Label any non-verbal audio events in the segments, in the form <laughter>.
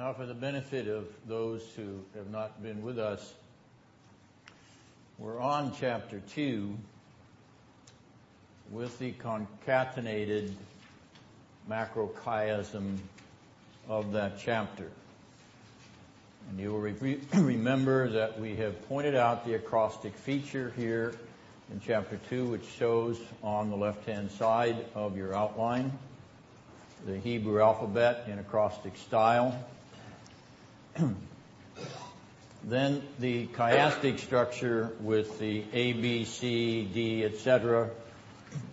Now, for the benefit of those who have not been with us, we're on chapter 2 with the concatenated macrochiasm of that chapter. And you will re- <clears throat> remember that we have pointed out the acrostic feature here in chapter 2, which shows on the left-hand side of your outline the Hebrew alphabet in acrostic style. <clears throat> then the chiastic structure with the A, B, C, D, etc.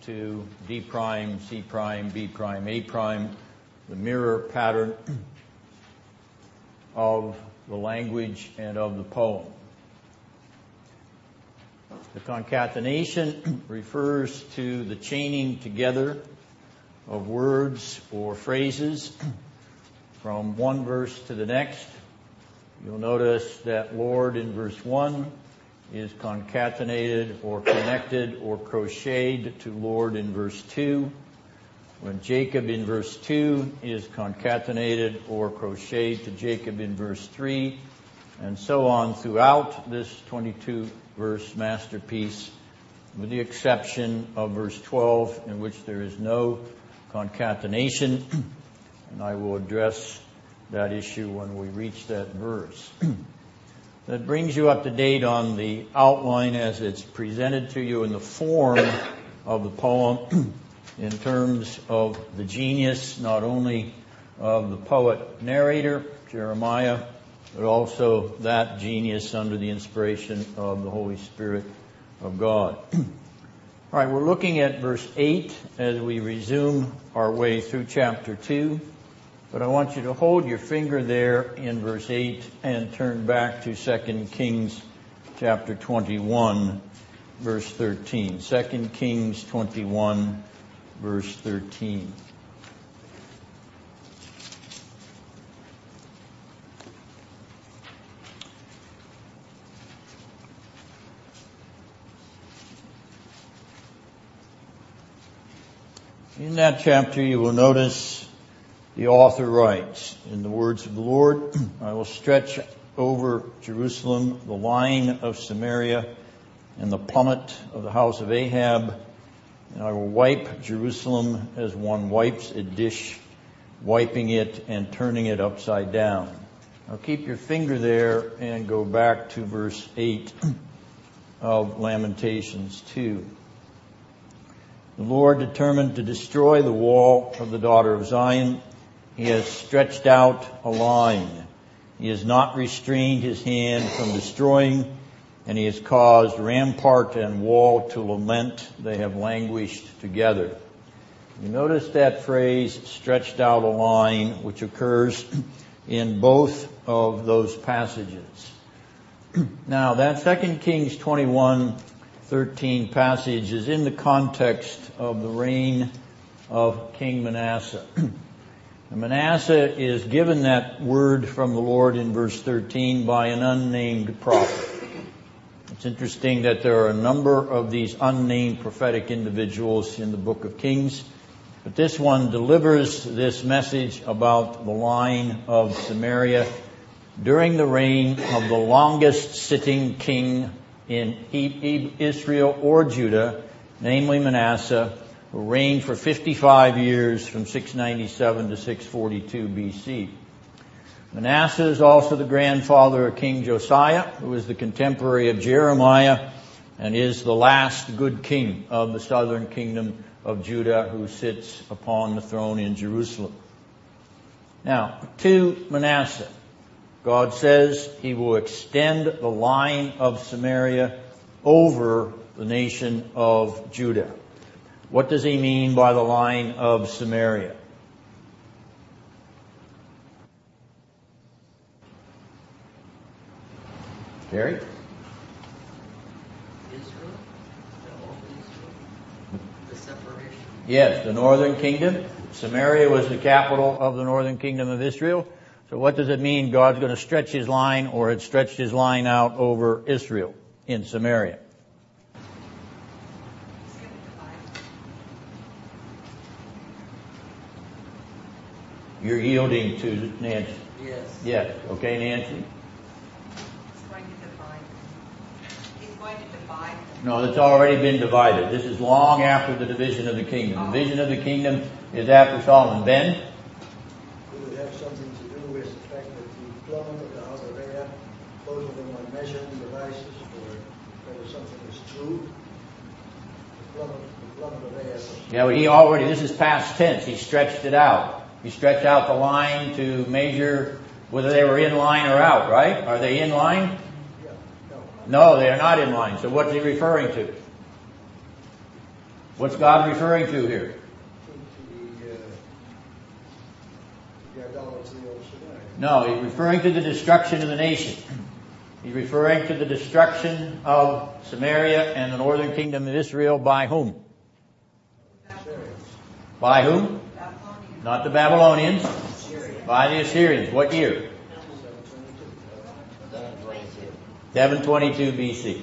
to D prime, C prime, B prime, A prime, the mirror pattern <clears throat> of the language and of the poem. The concatenation <clears throat> refers to the chaining together of words or phrases from one verse to the next. You'll notice that Lord in verse 1 is concatenated or connected or crocheted to Lord in verse 2. When Jacob in verse 2 is concatenated or crocheted to Jacob in verse 3, and so on throughout this 22 verse masterpiece, with the exception of verse 12, in which there is no concatenation, <clears throat> and I will address that issue when we reach that verse. that brings you up to date on the outline as it's presented to you in the form of the poem in terms of the genius not only of the poet narrator, Jeremiah, but also that genius under the inspiration of the Holy Spirit of God. All right, we're looking at verse 8 as we resume our way through chapter 2. But I want you to hold your finger there in verse 8 and turn back to 2 Kings chapter 21, verse 13. 2 Kings 21, verse 13. In that chapter, you will notice the author writes, in the words of the Lord, I will stretch over Jerusalem the line of Samaria and the plummet of the house of Ahab, and I will wipe Jerusalem as one wipes a dish, wiping it and turning it upside down. Now keep your finger there and go back to verse 8 of Lamentations 2. The Lord determined to destroy the wall of the daughter of Zion. He has stretched out a line. He has not restrained his hand from destroying, and he has caused rampart and wall to lament. They have languished together. You notice that phrase, stretched out a line, which occurs in both of those passages. <clears throat> Now, that 2 Kings 21 13 passage is in the context of the reign of King Manasseh. <clears throat> Manasseh is given that word from the Lord in verse 13 by an unnamed prophet. It's interesting that there are a number of these unnamed prophetic individuals in the book of Kings, but this one delivers this message about the line of Samaria during the reign of the longest sitting king in Israel or Judah, namely Manasseh, who reigned for 55 years from 697 to 642 BC. Manasseh is also the grandfather of King Josiah, who is the contemporary of Jeremiah and is the last good king of the southern kingdom of Judah who sits upon the throne in Jerusalem. Now, to Manasseh. God says he will extend the line of Samaria over the nation of Judah. What does he mean by the line of Samaria? Gary? Israel? The separation? Yes, the northern kingdom. Samaria was the capital of the northern kingdom of Israel. So what does it mean God's going to stretch his line or had stretched his line out over Israel in Samaria? You're yielding to Nancy. Yes. Yes. Okay, Nancy? He's going to divide. He's going to divide. No, it's already been divided. This is long after the division of the kingdom. The division of the kingdom is after Solomon. Ben? Would it have something to do with the fact that the plummet of the outer area, both of them are measuring devices, for whether something is true? The plummet, the plummet of area was Yeah, well, he already, this is past tense. He stretched it out. He stretch out the line to measure whether they were in line or out, right? Are they in line? No. They are not in line. So what's he referring to? What's God referring to here? To the, the idolatry of Samaria. No, he's referring to the destruction of the nation. He's referring to the destruction of Samaria and the northern kingdom of Israel by whom? By whom? Not the Babylonians. By the Assyrians. What year? 722. 722 BC.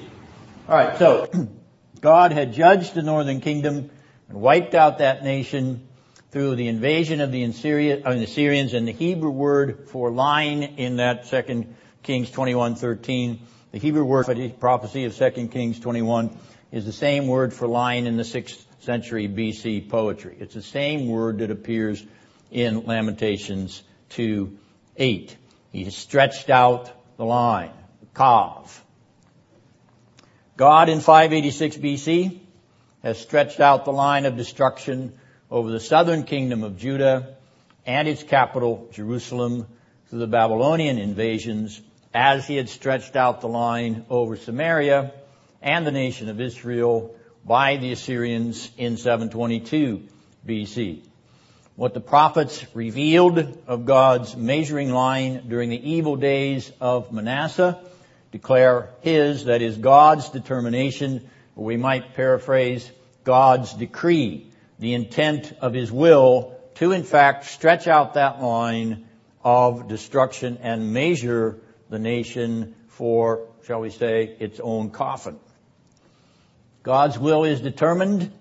Alright, so <clears throat> God had judged the northern kingdom and wiped out that nation through the invasion of the uh, Assyrians and the Hebrew word for line in that second Kings 21:13. The Hebrew word for the prophecy of second Kings 21 is the same word for line in the 6th century BC poetry. It's the same word that appears in Lamentations 2:8. He stretched out the line, kav. God in 586 BC has stretched out the line of destruction over the southern kingdom of Judah and its capital, Jerusalem, through the Babylonian invasions, as he had stretched out the line over Samaria and the nation of Israel by the Assyrians in 722 BC. What the prophets revealed of God's measuring line during the evil days of Manasseh declare his, that is God's determination, or we might paraphrase God's decree, the intent of his will to in fact stretch out that line of destruction and measure the nation for, shall we say, its own coffin. God's will is determined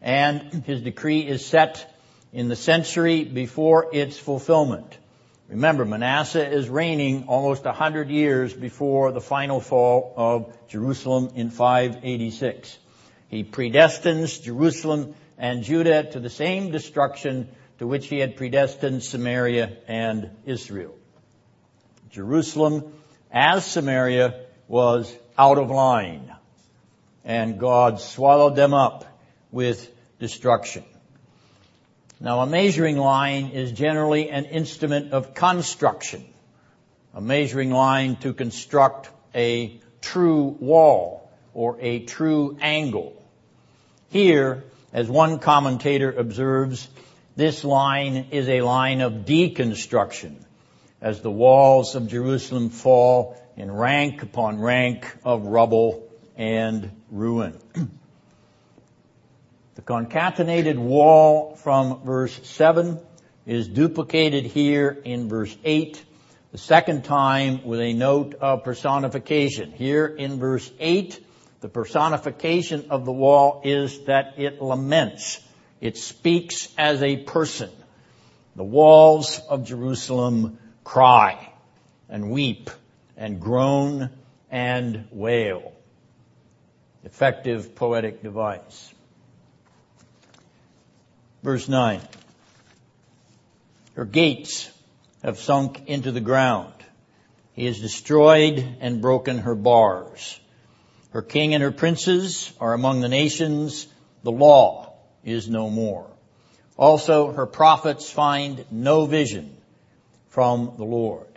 and his decree is set in the century before its fulfillment. Remember, Manasseh is reigning almost a hundred years before the final fall of Jerusalem in 586. He predestines Jerusalem and Judah to the same destruction to which he had predestined Samaria and Israel. Jerusalem, as Samaria, was out of line, and God swallowed them up with destruction. Now, a measuring line is generally an instrument of construction. A measuring line to construct a true wall or a true angle. Here, as one commentator observes, this line is a line of deconstruction as the walls of Jerusalem fall in rank upon rank of rubble and ruin. <clears throat> The concatenated wall from verse 7 is duplicated here in verse 8, the second time with a note of personification. Here in verse 8, the personification of the wall is that it laments. It speaks as a person. The walls of Jerusalem cry and weep and groan and wail. Effective poetic device. Verse 9. Her gates have sunk into the ground. He has destroyed and broken her bars. Her king and her princes are among the nations. The law is no more. Also, her prophets find no vision from the Lord.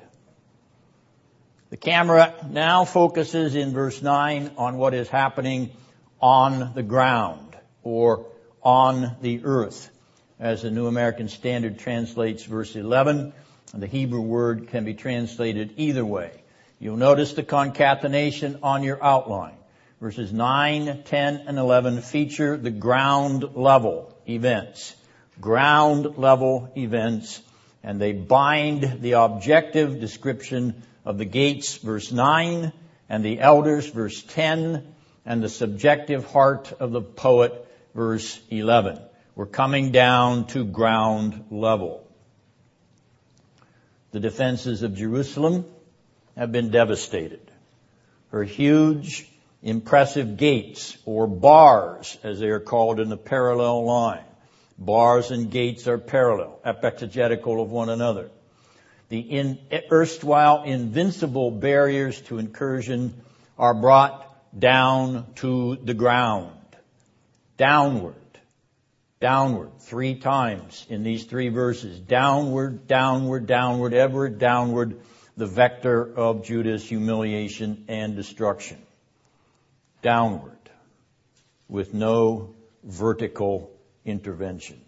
The camera now focuses in verse 9 on what is happening on the ground or on the earth. As the New American Standard translates verse 11, the Hebrew word can be translated either way. You'll notice the concatenation on your outline. Verses 9, 10, and 11 feature the ground level events. Ground level events, and they bind the objective description of the gates, verse 9, and the elders, verse 10, and the subjective heart of the poet, verse 11. We're coming down to ground level. The defenses of Jerusalem have been devastated. Her huge, impressive gates, or bars, as they are called in the parallel line. Bars and gates are parallel, epexegetical of one another. The in, erstwhile invincible barriers to incursion are brought down to the ground. Downward. Downward. Three times in these three verses. Downward, downward, downward, ever downward, the vector of Judah's humiliation and destruction. Downward. With no vertical intervention.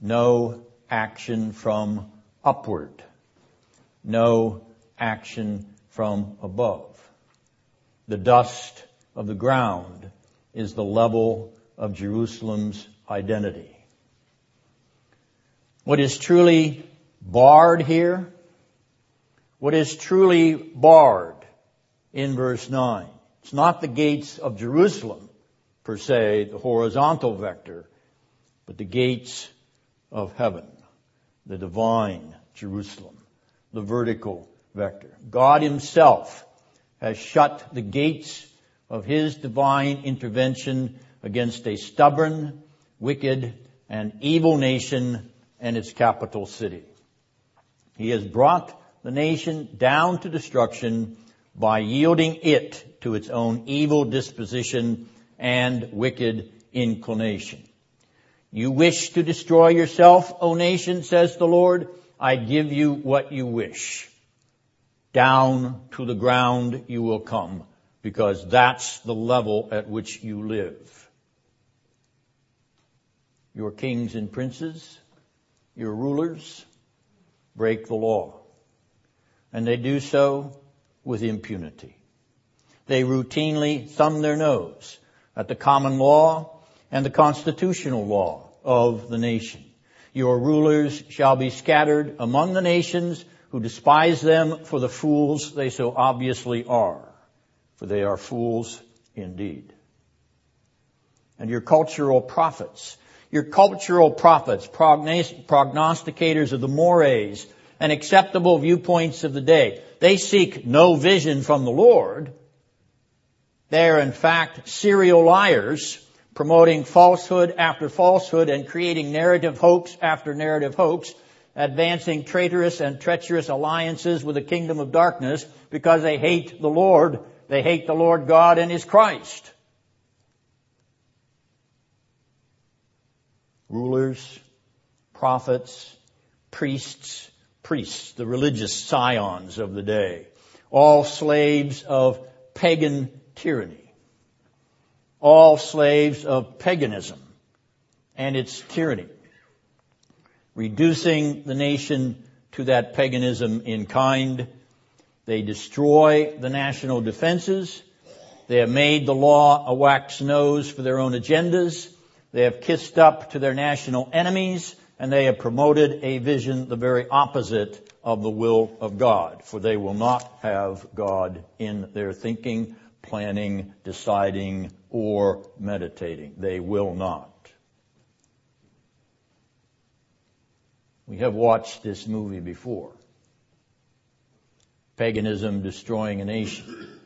No action from upward. No action from above. The dust of the ground is the level of Jerusalem's identity. What is truly barred here? What is truly barred in verse 9? It's not the gates of Jerusalem, per se, the horizontal vector, but the gates of heaven, the divine Jerusalem, the vertical vector. God himself has shut the gates of his divine intervention against a stubborn, wicked, and evil nation and its capital city. He has brought the nation down to destruction by yielding it to its own evil disposition and wicked inclination. You wish to destroy yourself, O nation, says the Lord. I give you what you wish down to the ground you will come because that's the level at which you live. Your kings and princes, your rulers break the law. And they do so with impunity. They routinely thumb their nose at the common law and the constitutional law of the nation. Your rulers shall be scattered among the nations who despise them for the fools they so obviously are, for they are fools indeed. And your cultural prophets, your cultural prophets, prognosticators of the mores and acceptable viewpoints of the day, they seek no vision from the Lord. They are in fact serial liars promoting falsehood after falsehood and creating narrative hoax after narrative hoax advancing traitorous and treacherous alliances with the kingdom of darkness because they hate the Lord. They hate the Lord God and His Christ. Rulers, prophets, priests, priests, the religious scions of the day, all slaves of pagan tyranny, all slaves of paganism and its tyranny reducing the nation to that paganism in kind. They destroy the national defenses. They have made the law a wax nose for their own agendas. They have kissed up to their national enemies and they have promoted a vision the very opposite of the will of God, for they will not have God in their thinking, planning, deciding, or meditating. They will not. We have watched this movie before. Paganism destroying a nation.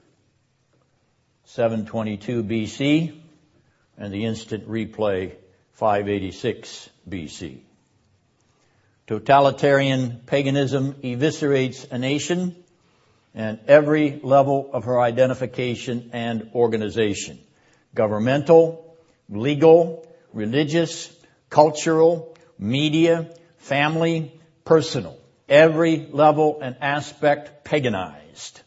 722 BC and the instant replay 586 BC. Totalitarian paganism eviscerates a nation and every level of her identification and organization. Governmental, legal, religious, cultural, media, family, personal, every level and aspect paganized,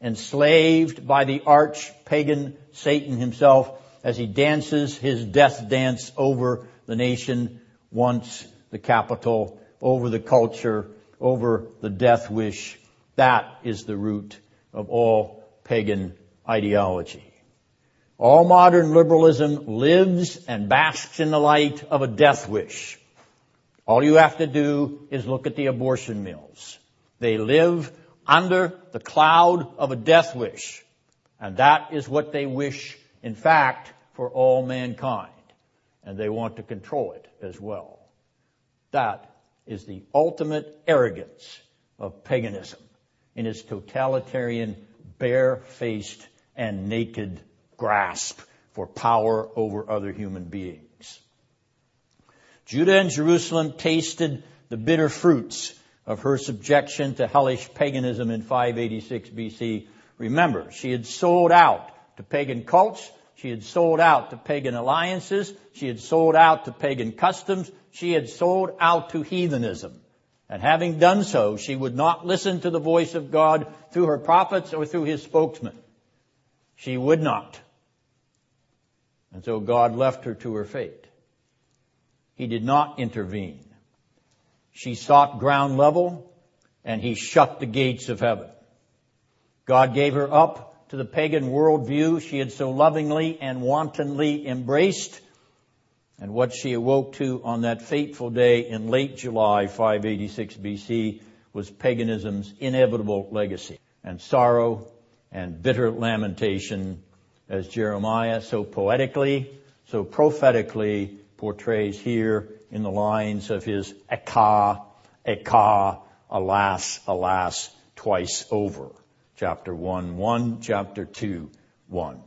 enslaved by the arch pagan Satan himself as he dances his death dance over the nation, once the capital, over the culture, over the death wish. That is the root of all pagan ideology. All modern liberalism lives and basks in the light of a death wish. All you have to do is look at the abortion mills. They live under the cloud of a death wish. And that is what they wish, in fact, for all mankind. And they want to control it as well. That is the ultimate arrogance of paganism in its totalitarian, bare-faced, and naked grasp for power over other human beings. Judah and Jerusalem tasted the bitter fruits of her subjection to hellish paganism in 586 BC. Remember, she had sold out to pagan cults. She had sold out to pagan alliances. She had sold out to pagan customs. She had sold out to heathenism. And having done so, she would not listen to the voice of God through her prophets or through his spokesman. She would not. And so God left her to her fate. He did not intervene. She sought ground level and he shut the gates of heaven. God gave her up to the pagan worldview she had so lovingly and wantonly embraced and what she awoke to on that fateful day in late July 586 BC was paganism's inevitable legacy and sorrow and bitter lamentation as Jeremiah so poetically, so prophetically portrays here in the lines of his Ekah, Ekah, alas, alas, twice over. Chapter 1, 1, chapter 2, 1.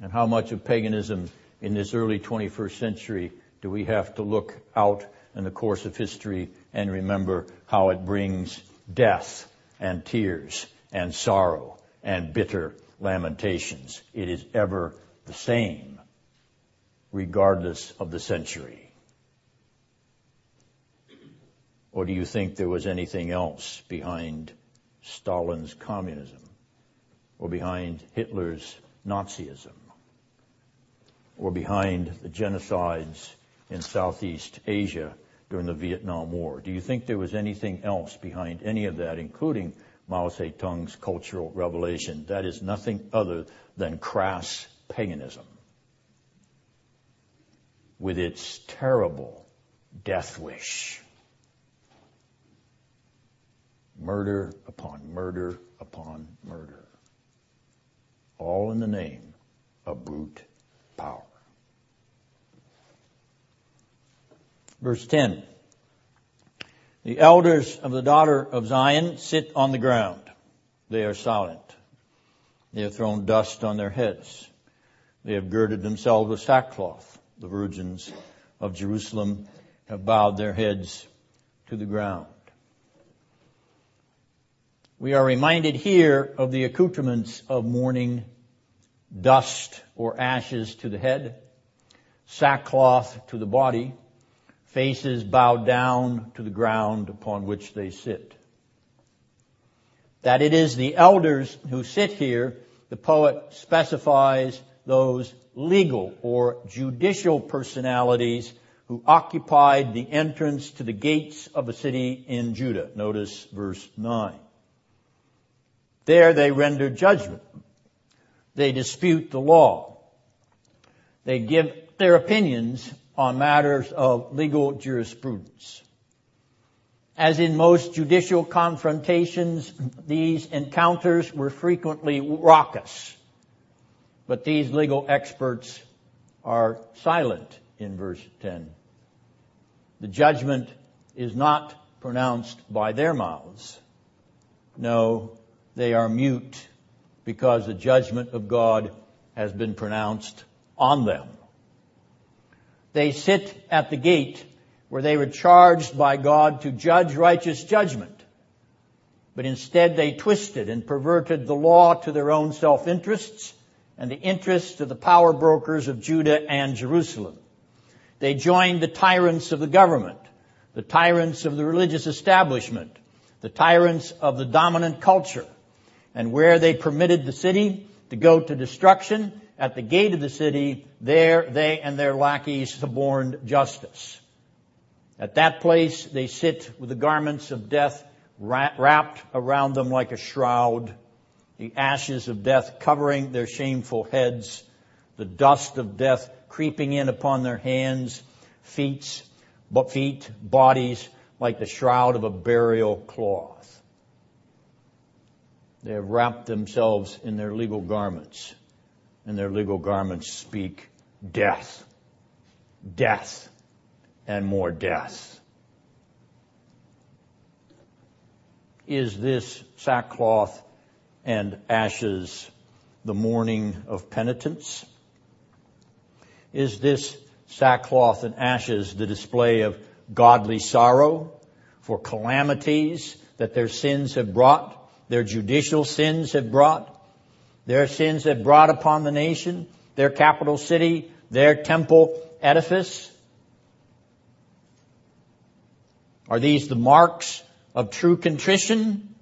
And how much of paganism in this early 21st century do we have to look out in the course of history and remember how it brings death and tears and sorrow and bitter lamentations. It is ever the same, regardless of the century. Or do you think there was anything else behind Stalin's communism or behind Hitler's Nazism? or behind the genocides in Southeast Asia during the Vietnam War? Do you think there was anything else behind any of that, including Mao Zedong's cultural revelation? That is nothing other than crass paganism with its terrible death wish. Murder upon murder upon murder. All in the name of brute power. Verse 10. The elders of the daughter of Zion sit on the ground. They are silent. They have thrown dust on their heads. They have girded themselves with sackcloth. The virgins of Jerusalem have bowed their heads to the ground. We are reminded here of the accoutrements of mourning, dust or ashes to the head, sackcloth to the body, faces bowed down to the ground upon which they sit. That it is the elders who sit here, the poet specifies those legal or judicial personalities who occupied the entrance to the gates of a city in Judah. Notice verse 9. There they render judgment. They dispute the law. They give their opinions on matters of legal jurisprudence. As in most judicial confrontations, these encounters were frequently raucous. But these legal experts are silent in verse 10. The judgment is not pronounced by their mouths. No, they are mute because the judgment of God has been pronounced on them. They sit at the gate where they were charged by God to judge righteous judgment. But instead they twisted and perverted the law to their own self-interests and the interests of the power brokers of Judah and Jerusalem. They joined the tyrants of the government, the tyrants of the religious establishment, the tyrants of the dominant culture, and where they permitted the city to go to destruction, at the gate of the city, there they and their lackeys suborned justice. At that place they sit with the garments of death wrapped around them like a shroud, the ashes of death covering their shameful heads, the dust of death creeping in upon their hands, feet, feet, bodies, like the shroud of a burial cloth. They have wrapped themselves in their legal garments and their legal garments speak death, death, and more death. Is this sackcloth and ashes the mourning of penitence? Is this sackcloth and ashes the display of godly sorrow for calamities that their sins have brought, their judicial sins have brought, their sins have brought upon the nation, their capital city, their temple edifice? Are these the marks of true contrition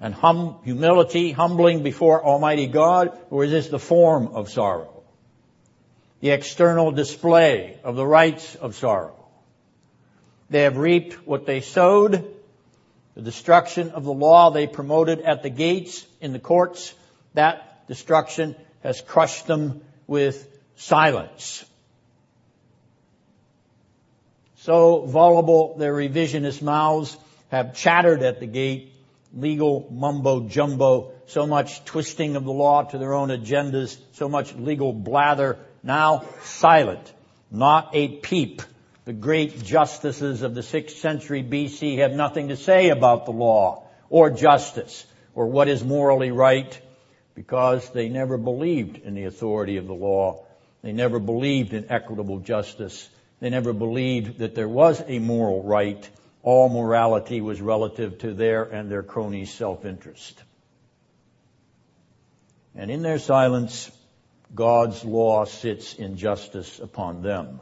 and hum, humility, humbling before Almighty God, or is this the form of sorrow? The external display of the rites of sorrow. They have reaped what they sowed, the destruction of the law they promoted at the gates, in the courts, that destruction has crushed them with silence. So voluble their revisionist mouths have chattered at the gate, legal mumbo jumbo, so much twisting of the law to their own agendas, so much legal blather, now silent, not a peep. The great justices of the 6th century BC have nothing to say about the law or justice or what is morally right because they never believed in the authority of the law. They never believed in equitable justice. They never believed that there was a moral right. All morality was relative to their and their cronies' self-interest. And in their silence, God's law sits in justice upon them.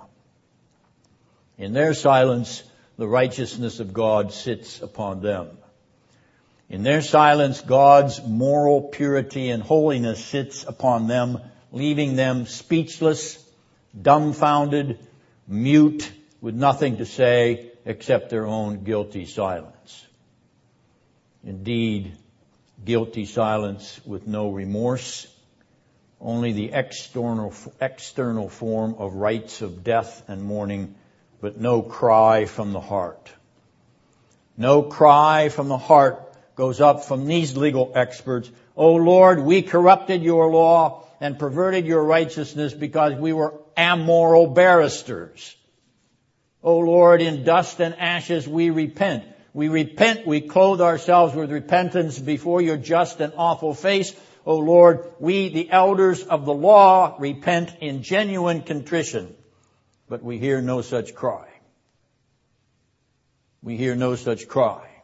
In their silence, the righteousness of God sits upon them. In their silence, God's moral purity and holiness sits upon them, leaving them speechless, dumbfounded, mute, with nothing to say except their own guilty silence. Indeed, guilty silence with no remorse, only the external, external form of rites of death and mourning, but no cry from the heart. No cry from the heart goes up from these legal experts. Oh Lord, we corrupted your law and perverted your righteousness because we were amoral barristers. O Lord, in dust and ashes we repent. We repent, we clothe ourselves with repentance before your just and awful face. O Lord, we, the elders of the law, repent in genuine contrition. But we hear no such cry. We hear no such cry.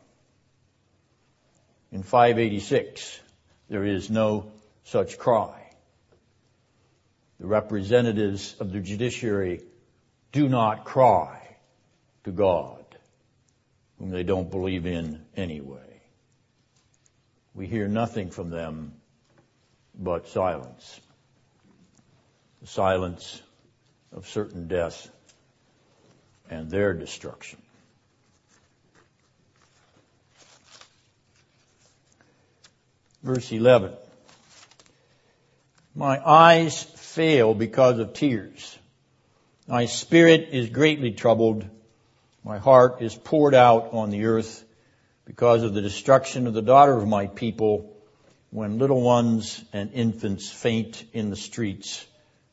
In 586, there is no such cry. The representatives of the judiciary do not cry to God, whom they don't believe in anyway. We hear nothing from them but silence. The silence of certain death and their destruction. Verse 11. My eyes fail because of tears. My spirit is greatly troubled. My heart is poured out on the earth because of the destruction of the daughter of my people when little ones and infants faint in the streets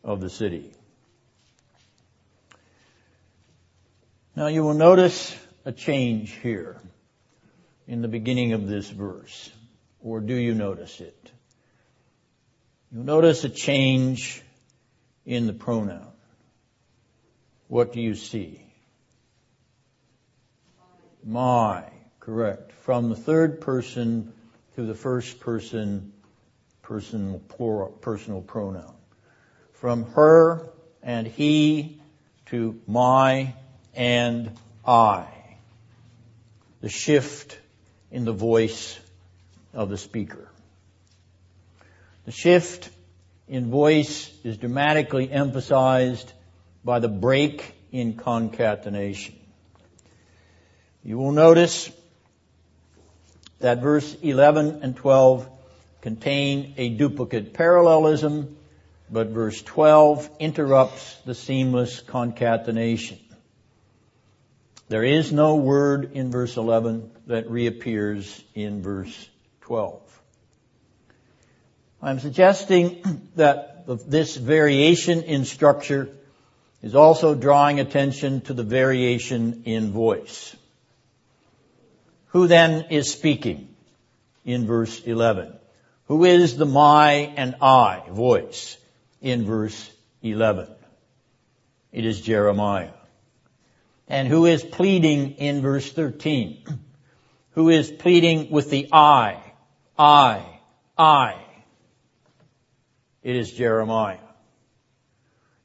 of the city. Now you will notice a change here in the beginning of this verse. Or do you notice it? You'll notice a change in the pronoun. What do you see? My, correct. From the third person to the first person, personal, plural, personal pronoun. From her and he to my and I. The shift in the voice of the speaker. The shift in voice is dramatically emphasized by the break in concatenation. You will notice that verse 11 and 12 contain a duplicate parallelism, but verse 12 interrupts the seamless concatenation. There is no word in verse 11 that reappears in verse 12. I'm suggesting that this variation in structure is also drawing attention to the variation in voice. Who then is speaking in verse 11? Who is the my and I voice in verse 11? It is Jeremiah. And who is pleading in verse 13? Who is pleading with the I, I, I? It is Jeremiah.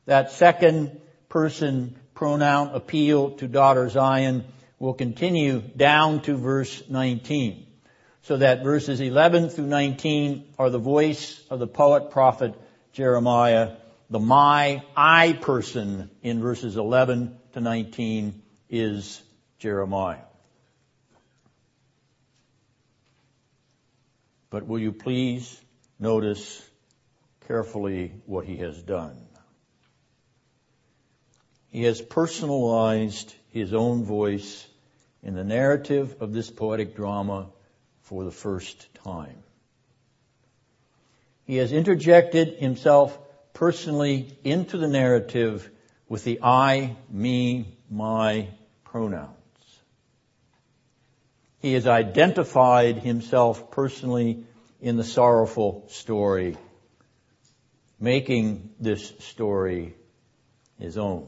That second person pronoun appeal to daughter Zion will continue down to verse 19. So that verses 11 through 19 are the voice of the poet prophet Jeremiah. The my, I person in verses 11 to 19 is Jeremiah. But will you please notice carefully what he has done? He has personalized his own voice in the narrative of this poetic drama for the first time. He has interjected himself personally into the narrative with the I, me, my pronouns. He has identified himself personally in the sorrowful story, making this story his own.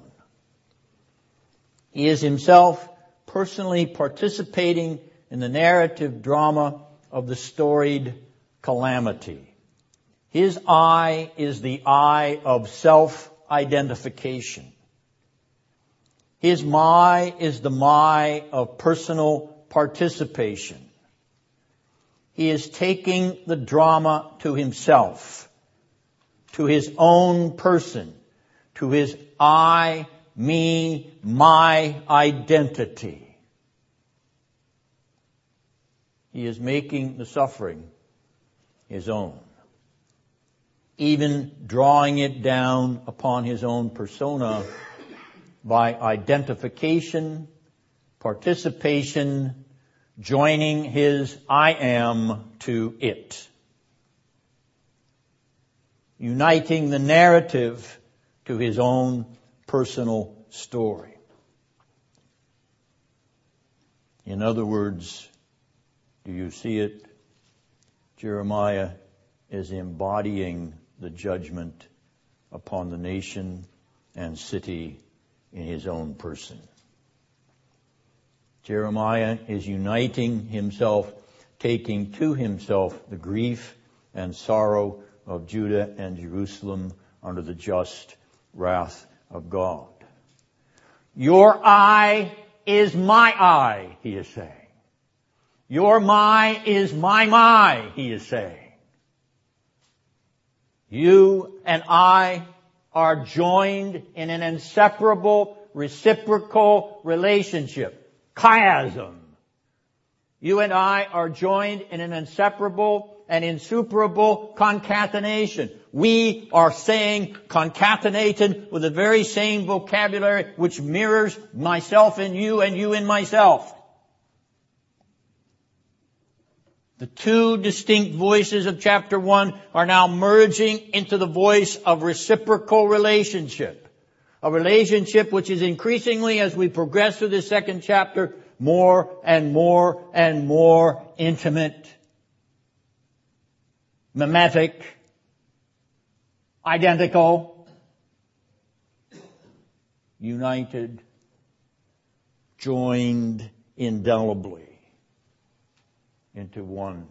He is himself personally participating in the narrative drama of the storied calamity. His I is the I of self-identification. His my is the my of personal participation. He is taking the drama to himself, to his own person, to his I me, my identity. He is making the suffering his own. Even drawing it down upon his own persona by identification, participation, joining his I am to it. Uniting the narrative to his own personal story. In other words, do you see it? Jeremiah is embodying the judgment upon the nation and city in his own person. Jeremiah is uniting himself, taking to himself the grief and sorrow of Judah and Jerusalem under the just wrath of God. Your I is my I, he is saying. Your my is my my, he is saying. You and I are joined in an inseparable reciprocal relationship. Chiasm. You and I are joined in an inseparable and insuperable concatenation. We are saying concatenated with the very same vocabulary which mirrors myself in you and you in myself. The two distinct voices of chapter one are now merging into the voice of reciprocal relationship. A relationship which is increasingly, as we progress through this second chapter, more and more and more intimate mimetic, identical, united, joined indelibly into one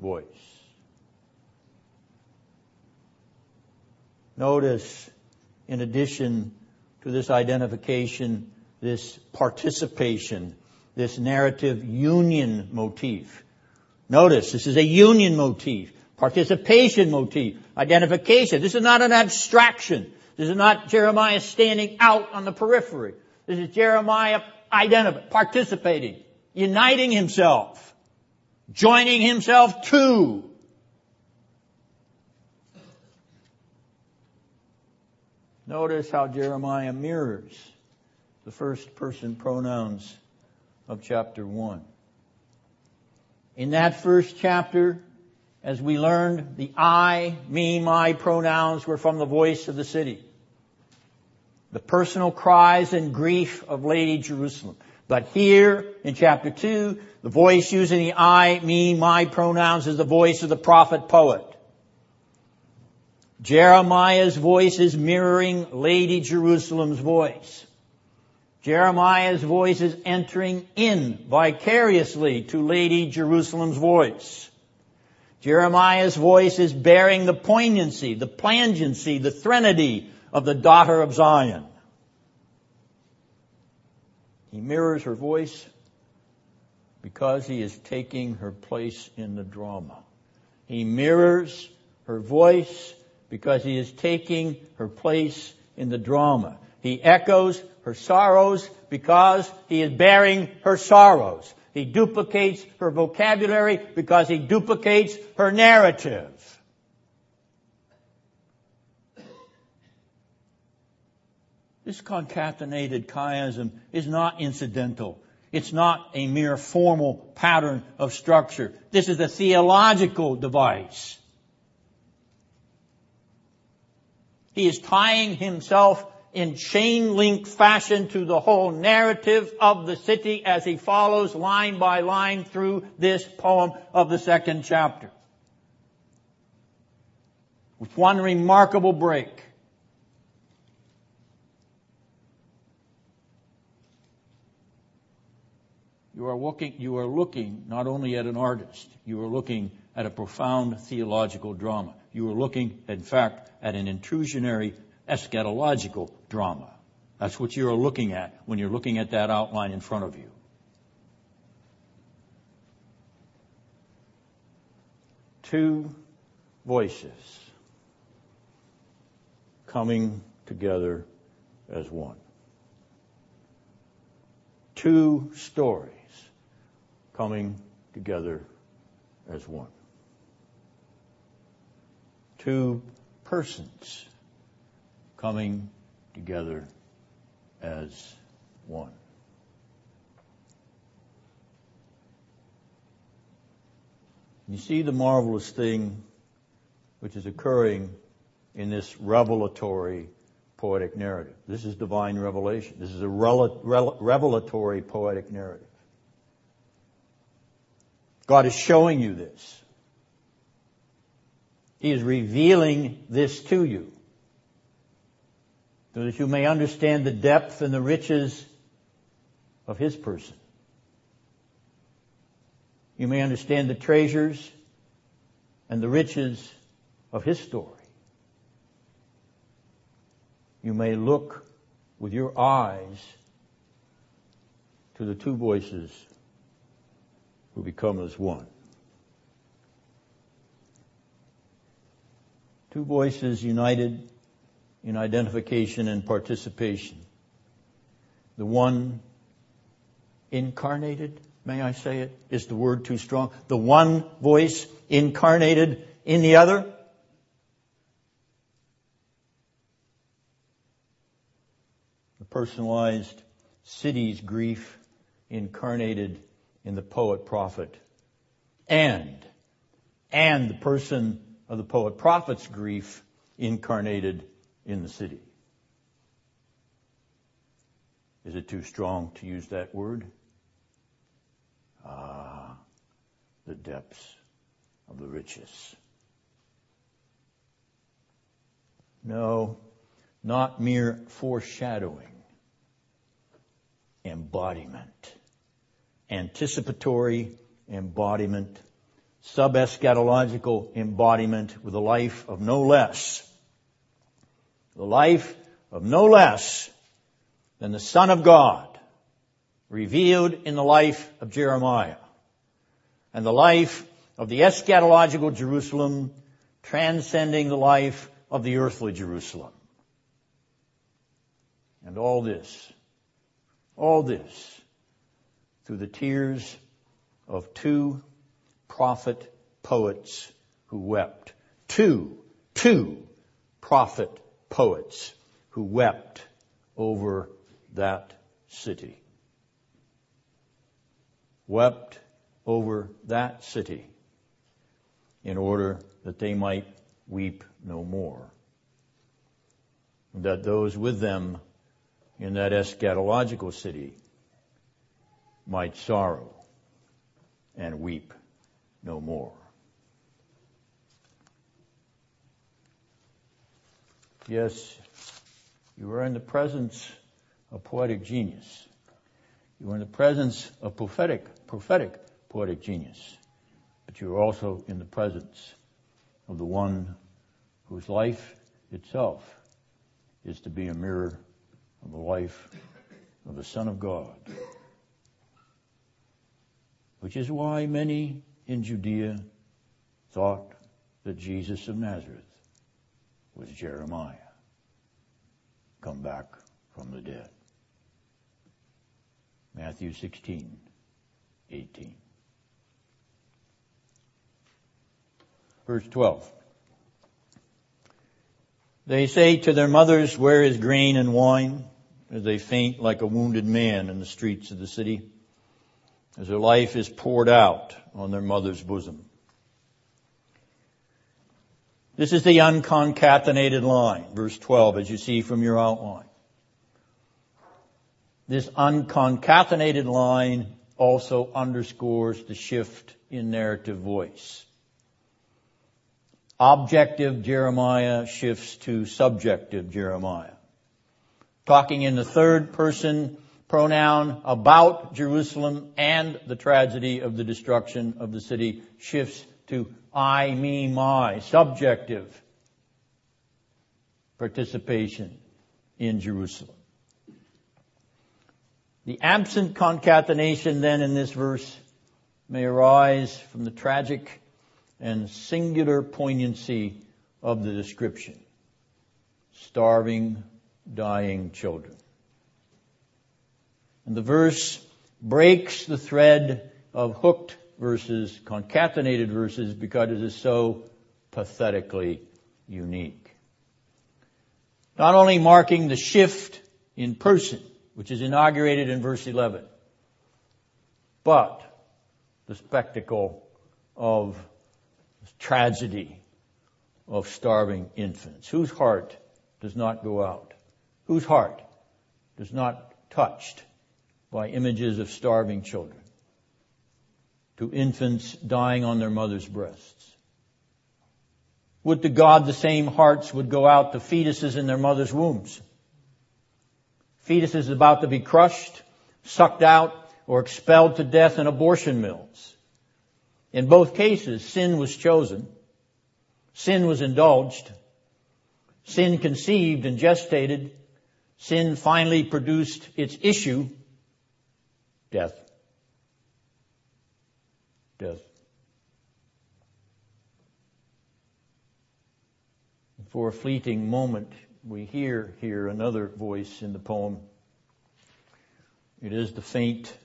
voice. Notice, in addition to this identification, this participation, this narrative union motif. Notice, this is a union motif participation motif, identification. This is not an abstraction. This is not Jeremiah standing out on the periphery. This is Jeremiah identifying, participating, uniting himself, joining himself to. Notice how Jeremiah mirrors the first person pronouns of chapter 1. In that first chapter, as we learned, the I, me, my pronouns were from the voice of the city. the personal cries and grief of Lady Jerusalem. But here in chapter 2, the voice using the I, me, my pronouns is the voice of the prophet poet. Jeremiah's voice is mirroring Lady Jerusalem's voice. Jeremiah's voice is entering in vicariously to Lady Jerusalem's voice. Jeremiah's voice is bearing the poignancy, the plangency, the threnody of the daughter of Zion. He mirrors her voice because he is taking her place in the drama. He mirrors her voice because he is taking her place in the drama. He echoes her sorrows because he is bearing her sorrows. He duplicates her vocabulary because he duplicates her narrative. This concatenated chiasm is not incidental. It's not a mere formal pattern of structure. This is a theological device. He is tying himself in chain link fashion to the whole narrative of the city as he follows line by line through this poem of the second chapter. With one remarkable break. You are looking, you are looking not only at an artist, you are looking at a profound theological drama. You are looking, in fact, at an intrusionary eschatological drama. That's what you are looking at when you're looking at that outline in front of you. Two voices coming together as one. Two stories coming together as one. Two persons coming together as one. You see the marvelous thing which is occurring in this revelatory poetic narrative. This is divine revelation. This is a revelatory poetic narrative. God is showing you this. He is revealing this to you so that you may understand the depth and the riches of His person. You may understand the treasures and the riches of His story. You may look with your eyes to the two voices who become as one. Two voices united in identification and participation. The one incarnated, may I say it? Is the word too strong? The one voice incarnated in the other? The personalized city's grief incarnated in the poet prophet and, and the person of the poet prophet's grief incarnated in the city. Is it too strong to use that word? Ah, the depths of the riches. No, not mere foreshadowing. Embodiment. Anticipatory embodiment sub-eschatological embodiment with a life of no less, the life of no less than the Son of God revealed in the life of Jeremiah and the life of the eschatological Jerusalem transcending the life of the earthly Jerusalem. And all this, all this through the tears of two prophet poets who wept. Two, two prophet poets who wept over that city. Wept over that city in order that they might weep no more. That those with them in that eschatological city might sorrow and weep no more. Yes, you are in the presence of poetic genius. You are in the presence of prophetic, prophetic poetic genius. But you are also in the presence of the one whose life itself is to be a mirror of the life of the Son of God. Which is why many in Judea thought that Jesus of Nazareth was Jeremiah, come back from the dead. Matthew 16, 18. Verse 12. They say to their mothers, Where is grain and wine? As they faint like a wounded man in the streets of the city, as their life is poured out on their mother's bosom. This is the unconcatenated line, verse 12, as you see from your outline. This unconcatenated line also underscores the shift in narrative voice. Objective Jeremiah shifts to subjective Jeremiah. Talking in the third person pronoun about Jerusalem and the tragedy of the destruction of the city shifts to I, me, my, subjective participation in Jerusalem. The absent concatenation then in this verse may arise from the tragic and singular poignancy of the description. Starving, dying children. And the verse breaks the thread of hooked verses, concatenated verses, because it is so pathetically unique. Not only marking the shift in person, which is inaugurated in verse 11, but the spectacle of tragedy of starving infants. Whose heart does not go out? Whose heart does not touched by images of starving children? To infants dying on their mother's breasts. Would to God the same hearts would go out to fetuses in their mother's wombs. Fetuses about to be crushed, sucked out, or expelled to death in abortion mills. In both cases, sin was chosen. Sin was indulged. Sin conceived and gestated. Sin finally produced its issue, death. Death. For a fleeting moment, we hear here another voice in the poem. It is the faint,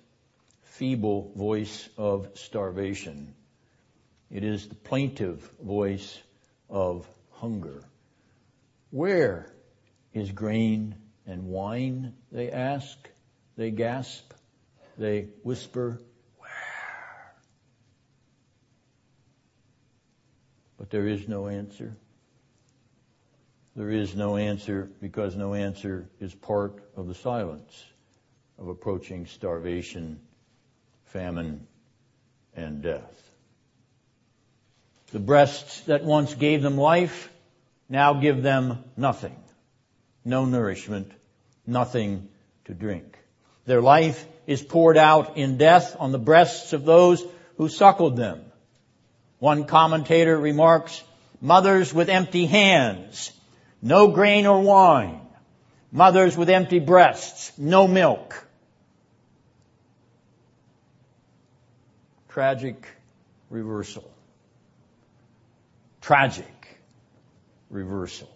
feeble voice of starvation. It is the plaintive voice of hunger. Where is grain and wine? They ask. They gasp. They whisper, Where? But there is no answer. There is no answer because no answer is part of the silence of approaching starvation, famine, and death. The breasts that once gave them life now give them nothing. No nourishment, nothing to drink. Their life is poured out in death on the breasts of those who suckled them. One commentator remarks, mothers with empty hands, no grain or wine, mothers with empty breasts, no milk. Tragic reversal tragic reversal.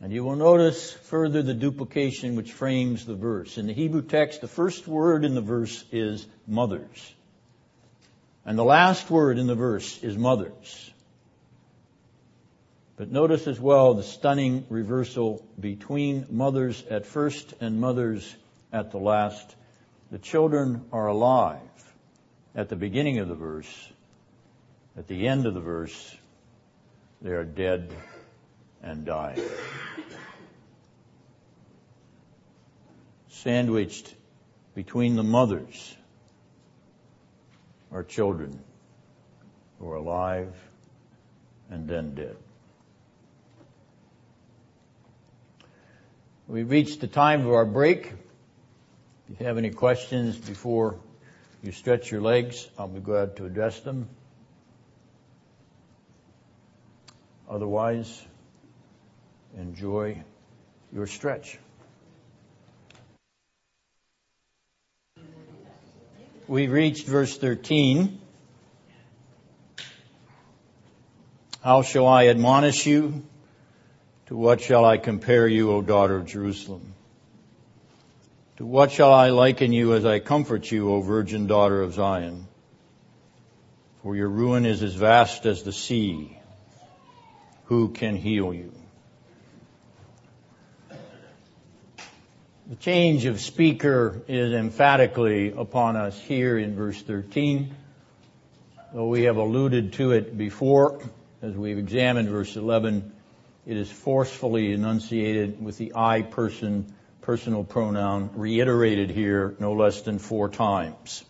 And you will notice further the duplication which frames the verse. In the Hebrew text, the first word in the verse is mothers. And the last word in the verse is mothers. But notice as well the stunning reversal between mothers at first and mothers at the last. The children are alive at the beginning of the verse, at the end of the verse, they are dead and dying. sandwiched between the mothers are children who are alive and then dead. We've reached the time of our break. If you have any questions before you stretch your legs, I'll be glad to address them. Otherwise, enjoy your stretch. We reached verse 13. How shall I admonish you? To what shall I compare you, O daughter of Jerusalem? To what shall I liken you as I comfort you, O virgin daughter of Zion? For your ruin is as vast as the sea. Who can heal you? The change of speaker is emphatically upon us here in verse 13. Though we have alluded to it before, as we've examined verse 11, it is forcefully enunciated with the I person personal pronoun reiterated here no less than four times.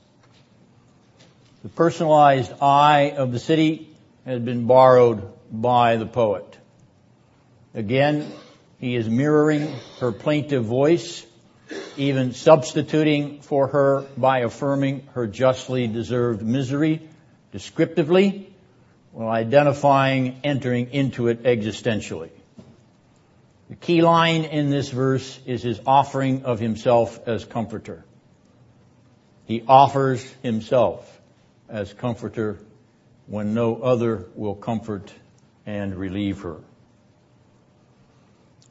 The personalized I of the city has been borrowed by the poet. Again, he is mirroring her plaintive voice, even substituting for her by affirming her justly deserved misery descriptively while identifying entering into it existentially. The key line in this verse is his offering of himself as comforter. He offers himself as comforter when no other will comfort and relieve her.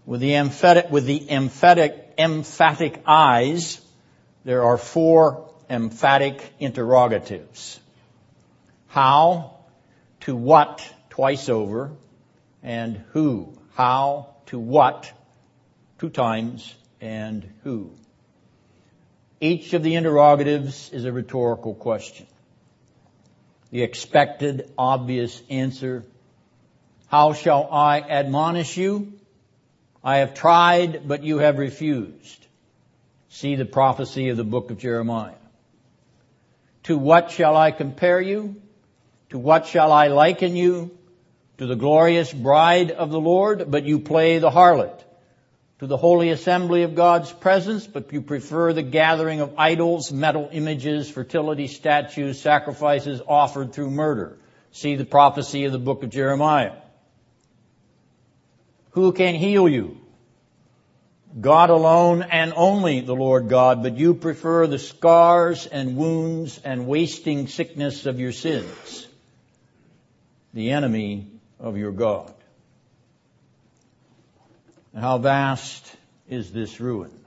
With the emphatic, with the emphatic, emphatic eyes, there are four emphatic interrogatives. How, to what twice over, and who. How, to what two times, and who. Each of the interrogatives is a rhetorical question. The expected, obvious answer, how shall I admonish you? I have tried, but you have refused. See the prophecy of the book of Jeremiah. To what shall I compare you? To what shall I liken you? To the glorious bride of the Lord, but you play the harlot. To the holy assembly of God's presence, but you prefer the gathering of idols, metal images, fertility statues, sacrifices offered through murder. See the prophecy of the book of Jeremiah. Who can heal you? God alone and only the Lord God, but you prefer the scars and wounds and wasting sickness of your sins the enemy of your God. How vast is this ruin,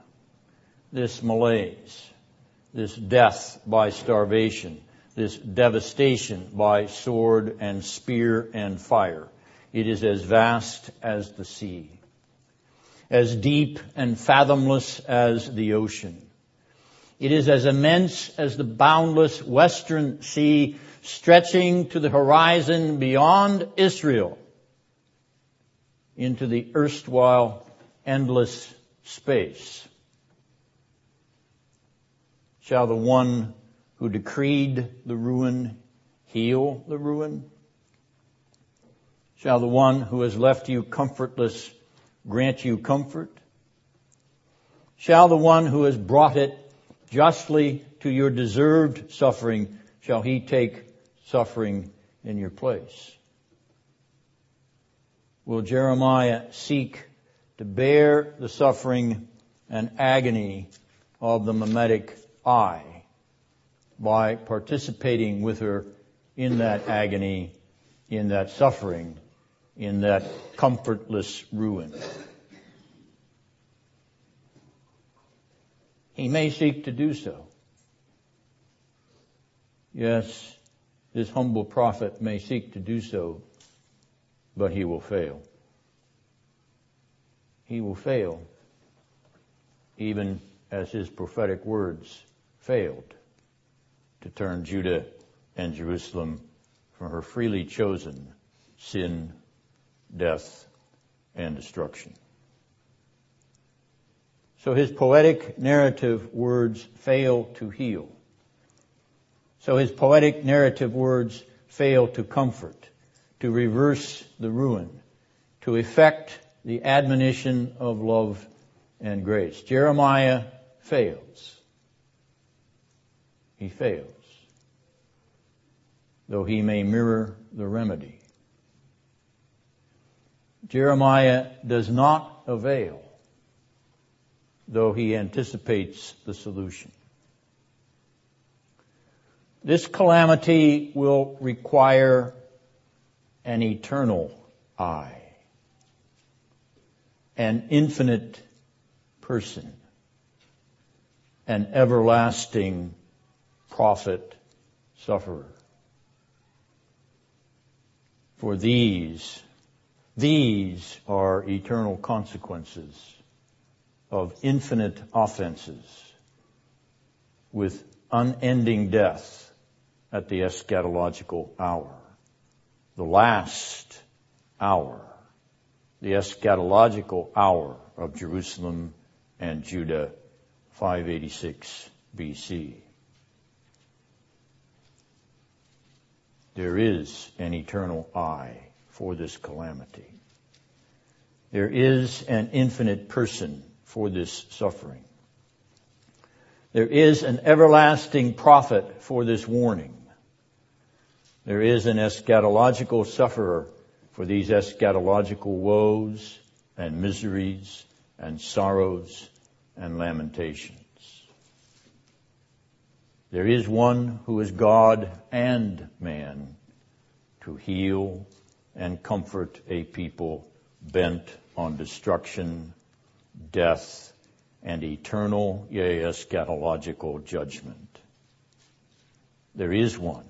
this malaise, this death by starvation, this devastation by sword and spear and fire. It is as vast as the sea, as deep and fathomless as the ocean. It is as immense as the boundless western sea stretching to the horizon beyond Israel into the erstwhile endless space. Shall the one who decreed the ruin heal the ruin? Shall the one who has left you comfortless grant you comfort? Shall the one who has brought it justly to your deserved suffering, shall he take suffering in your place? Will Jeremiah seek to bear the suffering and agony of the mimetic I by participating with her in that agony, in that suffering, in that comfortless ruin? He may seek to do so. Yes, this humble prophet may seek to do so, but he will fail. He will fail, even as his prophetic words failed to turn Judah and Jerusalem from her freely chosen sin, death, and destruction. So his poetic narrative words fail to heal. So his poetic narrative words fail to comfort, to reverse the ruin, to effect the admonition of love and grace. Jeremiah fails. He fails. Though he may mirror the remedy. Jeremiah does not avail, though he anticipates the solution. This calamity will require an eternal I, an infinite person, an everlasting prophet sufferer. For these these are eternal consequences of infinite offenses with unending death at the eschatological hour. The last hour. The eschatological hour of Jerusalem and Judah, 586 BC. There is an eternal I for this calamity. There is an infinite person for this suffering. There is an everlasting prophet for this warning. There is an eschatological sufferer for these eschatological woes and miseries and sorrows and lamentations. There is one who is God and man to heal and comfort a people bent on destruction, death, and eternal, yea, eschatological judgment. There is one.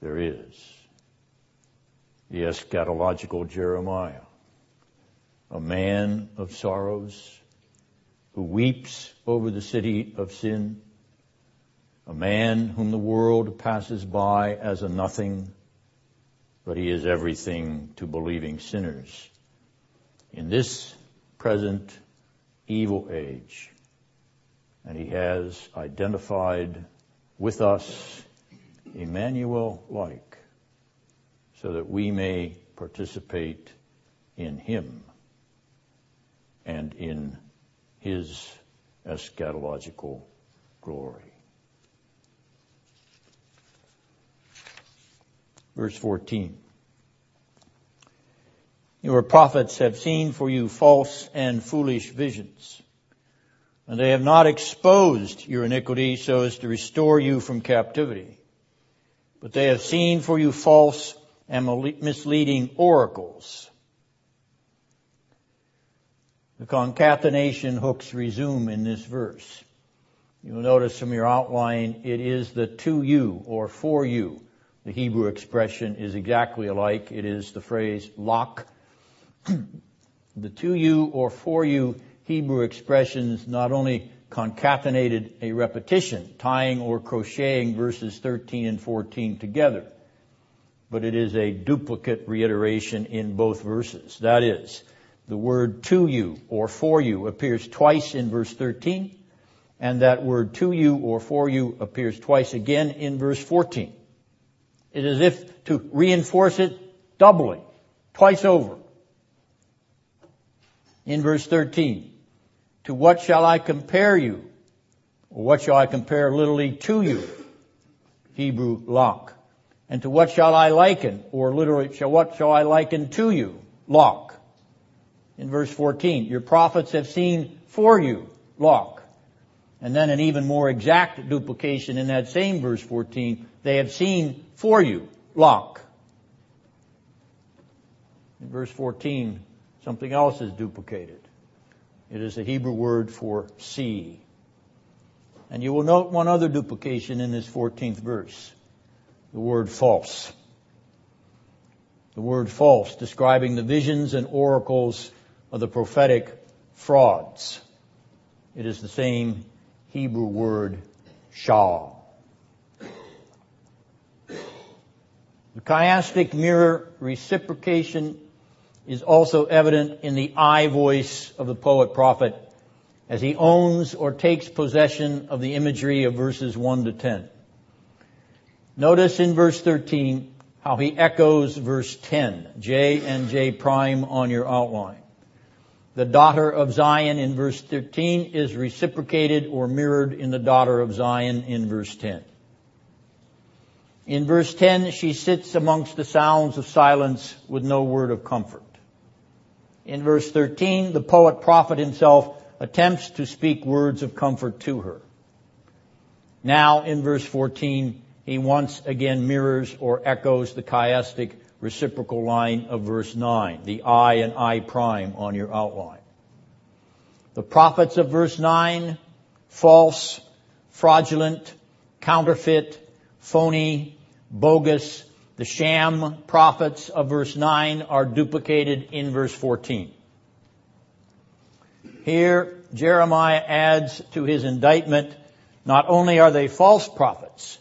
There is. The eschatological Jeremiah, a man of sorrows who weeps over the city of sin, a man whom the world passes by as a nothing, but he is everything to believing sinners. In this present evil age, and he has identified with us Emmanuel like, so that we may participate in him and in his eschatological glory. Verse 14. Your prophets have seen for you false and foolish visions, and they have not exposed your iniquity so as to restore you from captivity. But they have seen for you false and misleading oracles. The concatenation hooks resume in this verse. You'll notice from your outline, it is the to you or for you the Hebrew expression is exactly alike. It is the phrase lock. <clears throat> the to you or for you Hebrew expressions not only concatenated a repetition, tying or crocheting verses 13 and 14 together, but it is a duplicate reiteration in both verses. That is, the word to you or for you appears twice in verse 13, and that word to you or for you appears twice again in verse 14. It is as if to reinforce it doubly, twice over. In verse 13, to what shall I compare you? Or what shall I compare literally to you? Hebrew lock. And to what shall I liken? Or literally, shall, what shall I liken to you? Lock. In verse 14, your prophets have seen for you, lock. And then an even more exact duplication in that same verse 14, they have seen for you. Lock. In verse 14, something else is duplicated. It is the Hebrew word for see. And you will note one other duplication in this 14th verse. The word false. The word false, describing the visions and oracles of the prophetic frauds. It is the same Hebrew word shah. The chiastic mirror reciprocation is also evident in the I voice of the poet prophet as he owns or takes possession of the imagery of verses 1 to 10. Notice in verse 13 how he echoes verse 10, J and J prime on your outline. The daughter of Zion in verse 13 is reciprocated or mirrored in the daughter of Zion in verse 10. In verse 10, she sits amongst the sounds of silence with no word of comfort. In verse 13, the poet prophet himself attempts to speak words of comfort to her. Now in verse 14, he once again mirrors or echoes the chiastic reciprocal line of verse 9, the I and I prime on your outline. The prophets of verse 9, false, fraudulent, counterfeit, phony, bogus, the sham prophets of verse 9 are duplicated in verse 14. Here, Jeremiah adds to his indictment, not only are they false prophets,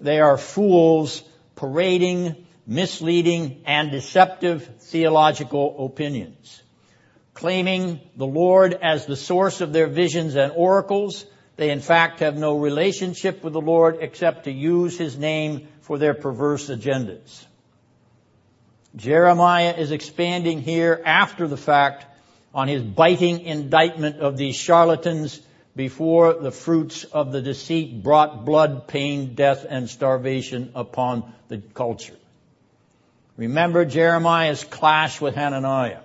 they are fools parading misleading and deceptive theological opinions. Claiming the Lord as the source of their visions and oracles, they in fact have no relationship with the Lord except to use His name for their perverse agendas. Jeremiah is expanding here after the fact on his biting indictment of these charlatans before the fruits of the deceit brought blood, pain, death, and starvation upon the culture. Remember Jeremiah's clash with Hananiah.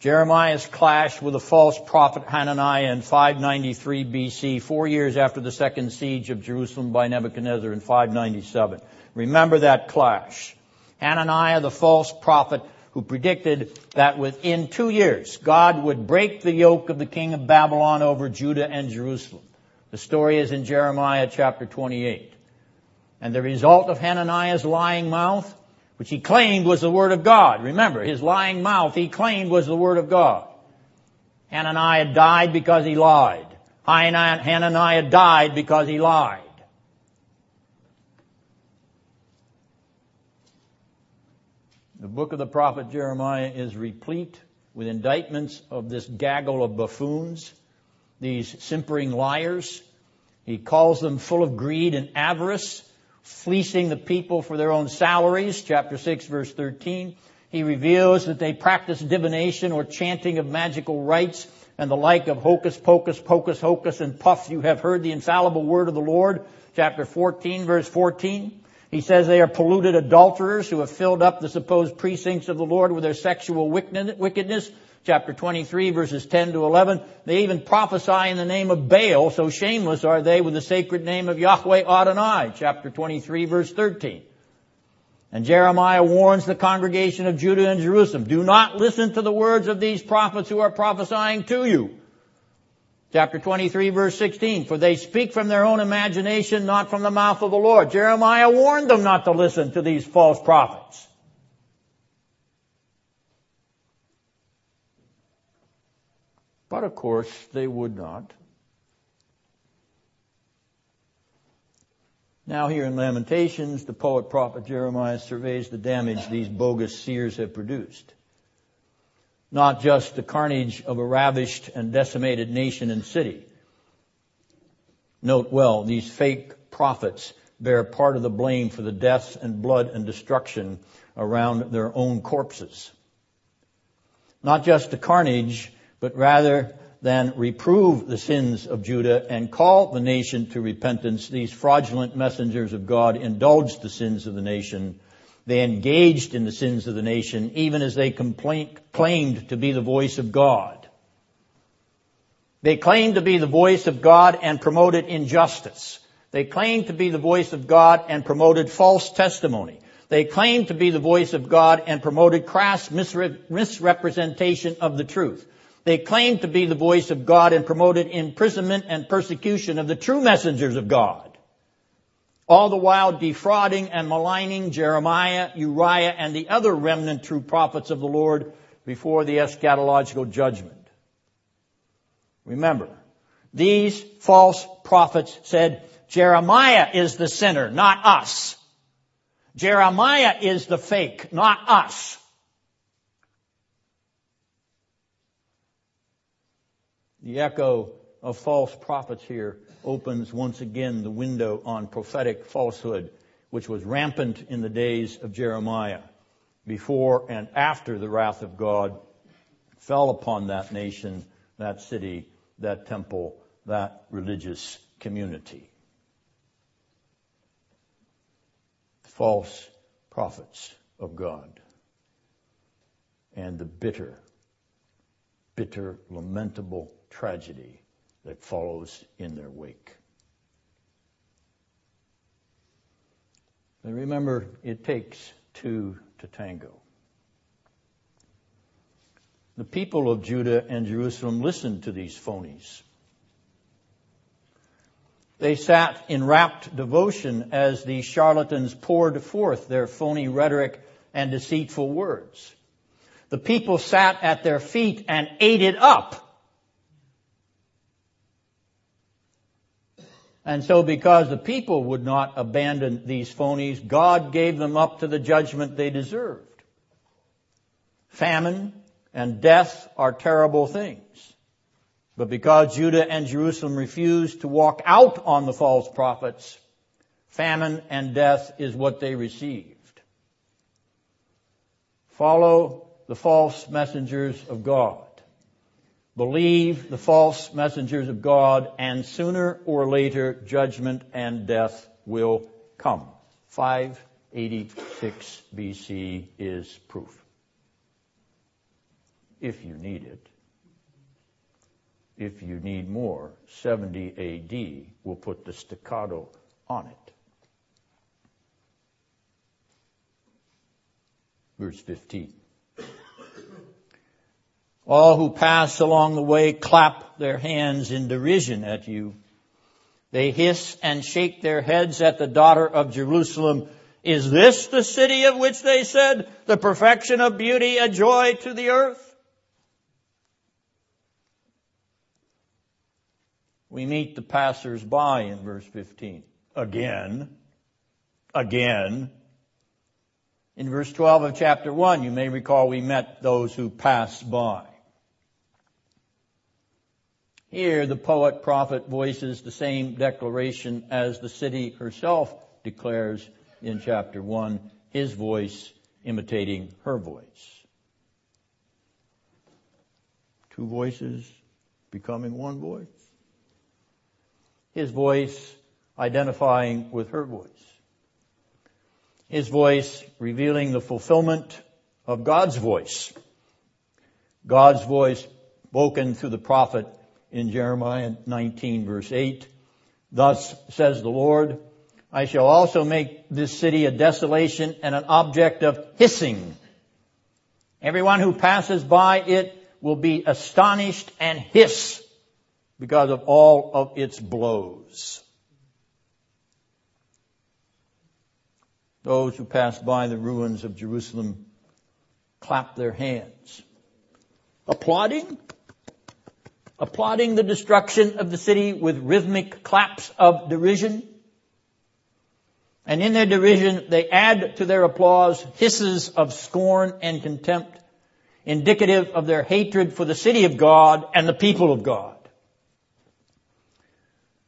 Jeremiah's clash with the false prophet Hananiah in 593 BC, four years after the second siege of Jerusalem by Nebuchadnezzar in 597. Remember that clash. Hananiah, the false prophet, who predicted that within two years God would break the yoke of the king of Babylon over Judah and Jerusalem. The story is in Jeremiah chapter 28. And the result of Hananiah's lying mouth, which he claimed was the word of God. Remember, his lying mouth he claimed was the word of God. Hananiah died because he lied. Hananiah died because he lied. The book of the prophet Jeremiah is replete with indictments of this gaggle of buffoons, these simpering liars. He calls them full of greed and avarice, fleecing the people for their own salaries, chapter 6 verse 13. He reveals that they practice divination or chanting of magical rites and the like of hocus pocus, pocus hocus, and puff. You have heard the infallible word of the Lord, chapter 14 verse 14. He says they are polluted adulterers who have filled up the supposed precincts of the Lord with their sexual wickedness. Chapter 23 verses 10 to 11. They even prophesy in the name of Baal, so shameless are they with the sacred name of Yahweh Adonai. Chapter 23 verse 13. And Jeremiah warns the congregation of Judah and Jerusalem, do not listen to the words of these prophets who are prophesying to you. Chapter 23 verse 16, for they speak from their own imagination, not from the mouth of the Lord. Jeremiah warned them not to listen to these false prophets. But of course, they would not. Now here in Lamentations, the poet prophet Jeremiah surveys the damage these bogus seers have produced not just the carnage of a ravished and decimated nation and city. Note well, these fake prophets bear part of the blame for the deaths and blood and destruction around their own corpses. Not just the carnage, but rather than reprove the sins of Judah and call the nation to repentance, these fraudulent messengers of God indulged the sins of the nation they engaged in the sins of the nation even as they claimed to be the voice of God. They claimed to be the voice of God and promoted injustice. They claimed to be the voice of God and promoted false testimony. They claimed to be the voice of God and promoted crass misrepresentation of the truth. They claimed to be the voice of God and promoted imprisonment and persecution of the true messengers of God all the while defrauding and maligning Jeremiah, Uriah, and the other remnant true prophets of the Lord before the eschatological judgment. Remember, these false prophets said, Jeremiah is the sinner, not us. Jeremiah is the fake, not us. The echo of false prophets here opens once again the window on prophetic falsehood, which was rampant in the days of Jeremiah, before and after the wrath of God fell upon that nation, that city, that temple, that religious community. False prophets of God and the bitter, bitter, lamentable tragedy that follows in their wake. Remember, it takes two to tango. The people of Judah and Jerusalem listened to these phonies. They sat in rapt devotion as the charlatans poured forth their phony rhetoric and deceitful words. The people sat at their feet and ate it up. And so because the people would not abandon these phonies, God gave them up to the judgment they deserved. Famine and death are terrible things. But because Judah and Jerusalem refused to walk out on the false prophets, famine and death is what they received. Follow the false messengers of God believe the false messengers of God, and sooner or later judgment and death will come. 586 BC is proof. If you need it. If you need more, 70 AD will put the staccato on it. Verse 15. All who pass along the way clap their hands in derision at you. They hiss and shake their heads at the daughter of Jerusalem. Is this the city of which they said, the perfection of beauty, a joy to the earth? We meet the passers-by in verse 15. Again. Again. In verse 12 of chapter 1, you may recall we met those who passed by. Here, the poet prophet voices the same declaration as the city herself declares in chapter 1, his voice imitating her voice. Two voices becoming one voice. His voice identifying with her voice. His voice revealing the fulfillment of God's voice. God's voice spoken through the prophet in Jeremiah 19 verse 8. Thus says the Lord, I shall also make this city a desolation and an object of hissing. Everyone who passes by it will be astonished and hiss because of all of its blows. Those who pass by the ruins of Jerusalem clap their hands, applauding applauding the destruction of the city with rhythmic claps of derision. And in their derision, they add to their applause hisses of scorn and contempt, indicative of their hatred for the city of God and the people of God.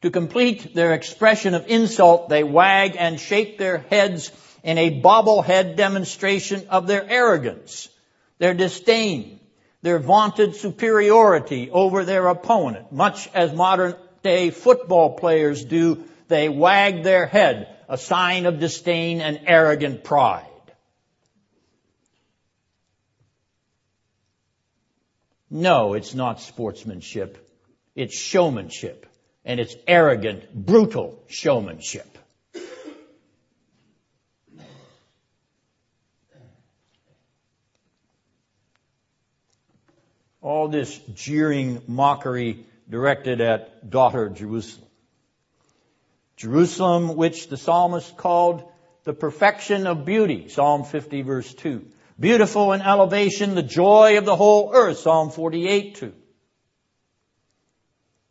To complete their expression of insult, they wag and shake their heads in a bobblehead demonstration of their arrogance, their disdain, their vaunted superiority over their opponent, much as modern day football players do, they wag their head, a sign of disdain and arrogant pride. No, it's not sportsmanship. It's showmanship. And it's arrogant, brutal showmanship. All this jeering mockery directed at daughter Jerusalem. Jerusalem, which the psalmist called the perfection of beauty, Psalm 50 verse 2. Beautiful in elevation, the joy of the whole earth, Psalm 48 2.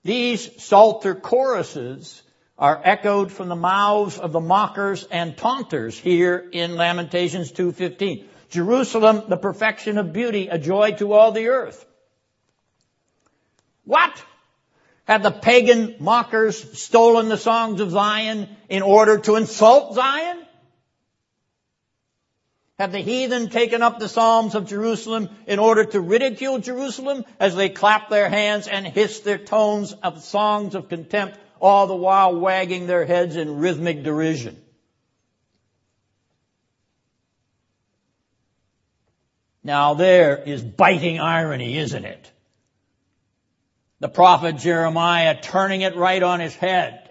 These Psalter choruses are echoed from the mouths of the mockers and taunters here in Lamentations 2.15. Jerusalem, the perfection of beauty, a joy to all the earth. What? Have the pagan mockers stolen the songs of Zion in order to insult Zion? Have the heathen taken up the psalms of Jerusalem in order to ridicule Jerusalem as they clap their hands and hiss their tones of songs of contempt, all the while wagging their heads in rhythmic derision? Now there is biting irony, isn't it? The prophet Jeremiah turning it right on his head.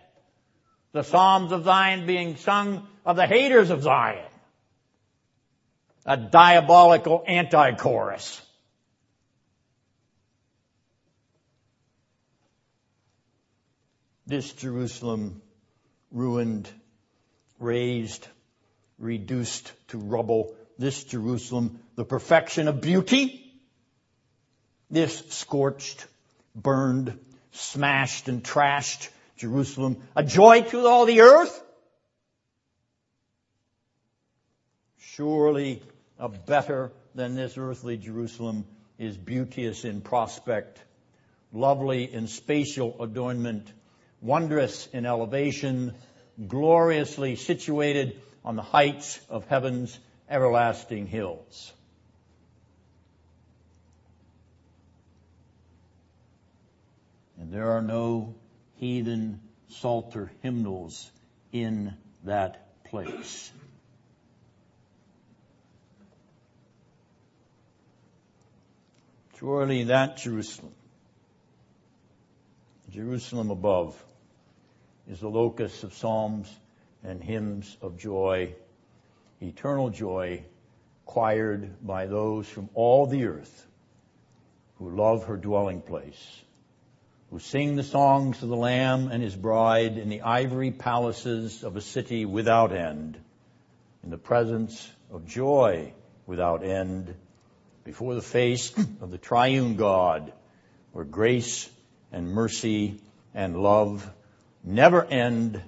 The Psalms of Zion being sung of the haters of Zion a diabolical anti-chorus. This Jerusalem ruined, razed, reduced to rubble. This Jerusalem, the perfection of beauty. This scorched, burned, smashed and trashed Jerusalem, a joy to all the earth. Surely a better than this earthly Jerusalem is beauteous in prospect, lovely in spatial adornment, wondrous in elevation, gloriously situated on the heights of heaven's everlasting hills. And there are no heathen psalter hymnals in that place. Surely that Jerusalem, Jerusalem above, is the locus of psalms and hymns of joy, eternal joy, choired by those from all the earth who love her dwelling place, who sing the songs of the Lamb and his bride in the ivory palaces of a city without end, in the presence of joy without end before the face of the triune God, where grace and mercy and love never end,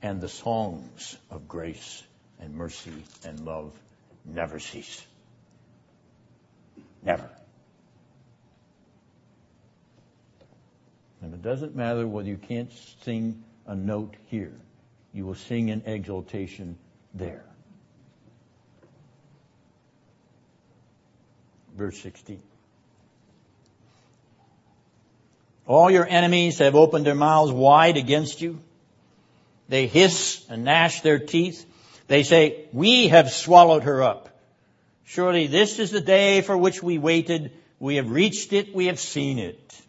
and the songs of grace and mercy and love never cease. Never. And it doesn't matter whether you can't sing a note here. You will sing in exaltation there. verse 16. All your enemies have opened their mouths wide against you. They hiss and gnash their teeth. They say, we have swallowed her up. Surely this is the day for which we waited. We have reached it. We have seen it.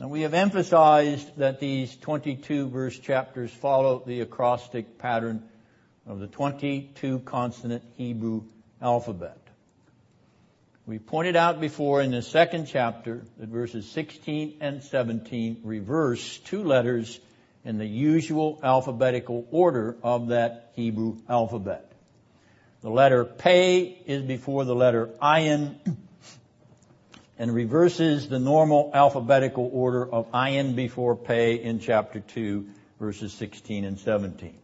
And we have emphasized that these 22 verse chapters follow the acrostic pattern of the 22 consonant Hebrew alphabet. We pointed out before in the second chapter that verses 16 and 17 reverse two letters in the usual alphabetical order of that Hebrew alphabet. The letter Pei is before the letter Ayin and reverses the normal alphabetical order of Ayin before pay in chapter 2 verses 16 and 17.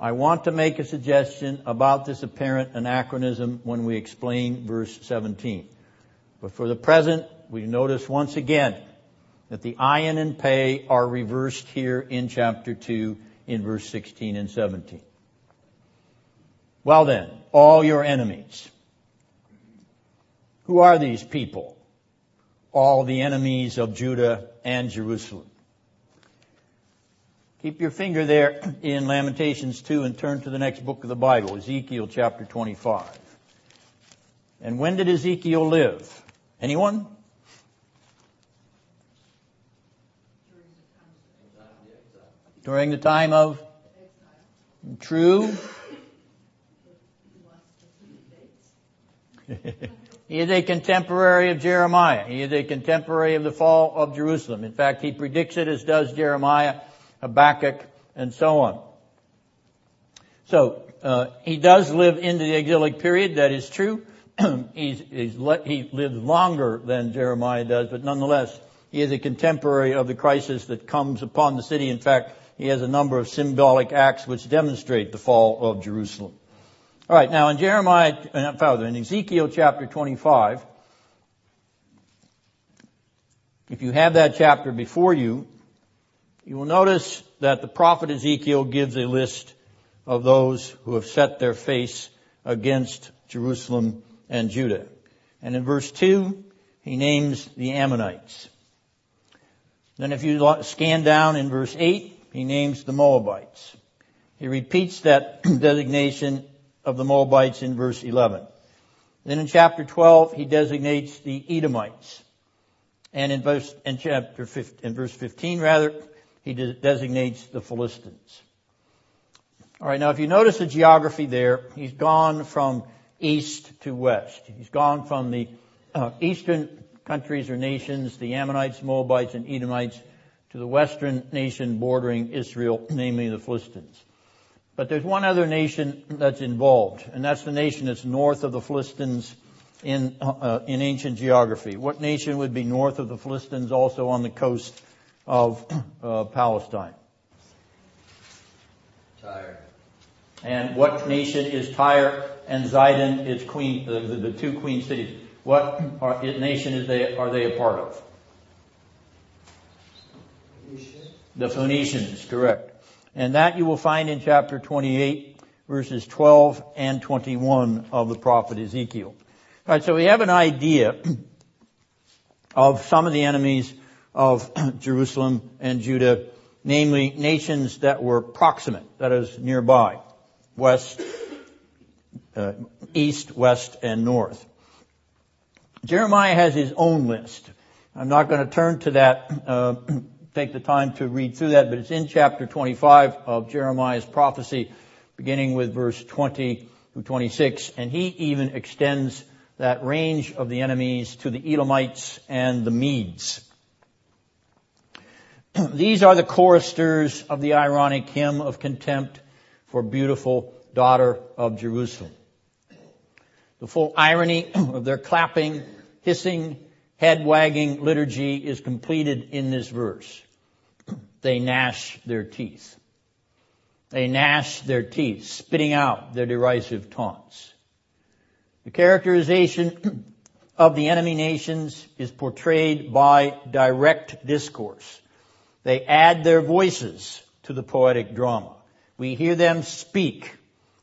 I want to make a suggestion about this apparent anachronism when we explain verse 17. But for the present, we notice once again that the ayin and pay are reversed here in chapter 2 in verse 16 and 17. Well then, all your enemies. Who are these people? All the enemies of Judah and Jerusalem. Keep your finger there in Lamentations 2 and turn to the next book of the Bible, Ezekiel chapter 25. And when did Ezekiel live? Anyone? During the time of True. He is a contemporary of Jeremiah. He is a contemporary of the fall of Jerusalem. In fact, he predicts it as does Jeremiah Habakkuk, and so on. So uh, he does live into the exilic period. That is true. <clears throat> he's, he's le- he lives longer than Jeremiah does, but nonetheless, he is a contemporary of the crisis that comes upon the city. In fact, he has a number of symbolic acts which demonstrate the fall of Jerusalem. All right, now in Jeremiah, uh, in Ezekiel chapter 25, if you have that chapter before you, you will notice that the prophet Ezekiel gives a list of those who have set their face against Jerusalem and Judah. And in verse 2, he names the Ammonites. Then if you scan down in verse 8, he names the Moabites. He repeats that <clears throat> designation of the Moabites in verse 11. Then in chapter 12, he designates the Edomites. And in verse, in chapter 15, in verse 15 rather, he designates the Philistines. Alright, now if you notice the geography there, he's gone from east to west. He's gone from the uh, eastern countries or nations, the Ammonites, Moabites, and Edomites, to the western nation bordering Israel, namely the Philistines. But there's one other nation that's involved, and that's the nation that's north of the Philistines in, uh, in ancient geography. What nation would be north of the Philistines also on the coast of <clears throat> uh, Palestine? Tyre. And what nation is Tyre and Zidon, its queen, the, the, the two queen cities? What are, nation is they, are they a part of? The Phoenicians, correct. And that you will find in chapter 28, verses 12 and 21 of the prophet Ezekiel. Alright, so we have an idea <clears throat> of some of the enemies of <clears throat> Jerusalem and Judah, namely nations that were proximate, that is nearby, west, uh, east, west, and north. Jeremiah has his own list. I'm not going to turn to that, uh, <clears throat> take the time to read through that, but it's in chapter 25 of Jeremiah's prophecy, beginning with verse 20 to 26, and he even extends that range of the enemies to the Elamites and the Medes. <clears throat> These are the choristers of the ironic hymn of contempt for beautiful daughter of Jerusalem. The full irony <clears throat> of their clapping, hissing, head wagging liturgy is completed in this verse. They gnash their teeth. They gnash their teeth, spitting out their derisive taunts. The characterization <clears throat> of the enemy nations is portrayed by direct discourse. They add their voices to the poetic drama. We hear them speak.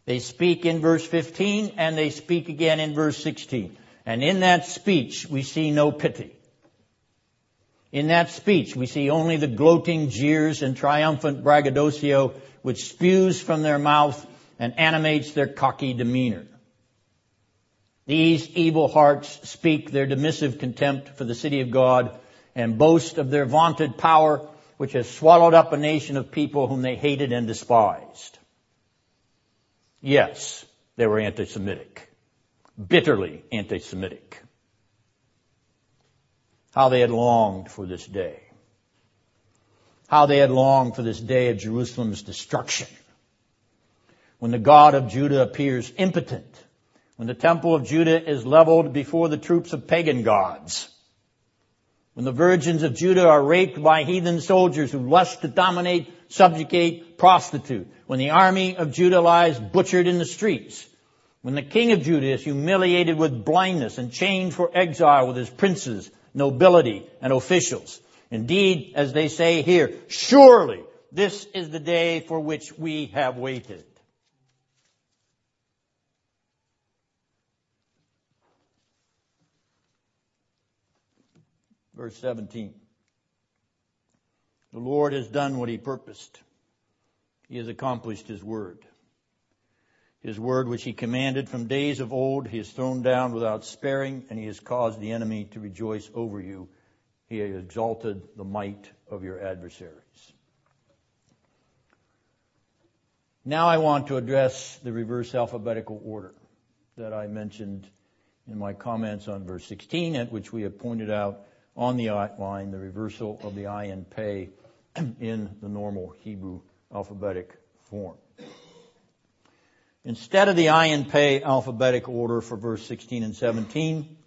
They speak in verse 15 and they speak again in verse 16. And in that speech we see no pity. In that speech we see only the gloating jeers and triumphant braggadocio which spews from their mouth and animates their cocky demeanor. These evil hearts speak their dismissive contempt for the city of God and boast of their vaunted power, which has swallowed up a nation of people whom they hated and despised. Yes, they were anti-Semitic. Bitterly anti-Semitic. How they had longed for this day. How they had longed for this day of Jerusalem's destruction. When the God of Judah appears impotent when the temple of Judah is leveled before the troops of pagan gods, when the virgins of Judah are raped by heathen soldiers who lust to dominate, subjugate, prostitute, when the army of Judah lies butchered in the streets, when the king of Judah is humiliated with blindness and chained for exile with his princes, nobility, and officials. Indeed, as they say here, surely this is the day for which we have waited. Verse 17. The Lord has done what he purposed. He has accomplished his word. His word which he commanded from days of old, he has thrown down without sparing, and he has caused the enemy to rejoice over you. He has exalted the might of your adversaries. Now I want to address the reverse alphabetical order that I mentioned in my comments on verse 16, at which we have pointed out on the outline the reversal of the ayin pei in the normal Hebrew alphabetic form. Instead of the ayin pei alphabetic order for verse 16 and 17,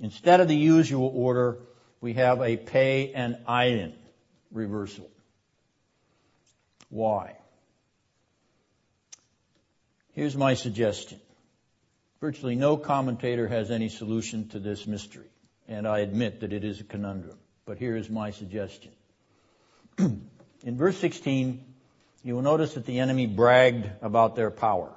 instead of the usual order, we have a pei and ayin reversal. Why? Here's my suggestion. Virtually no commentator has any solution to this mystery, and I admit that it is a conundrum. But here is my suggestion. <clears throat> In verse 16, you will notice that the enemy bragged about their power,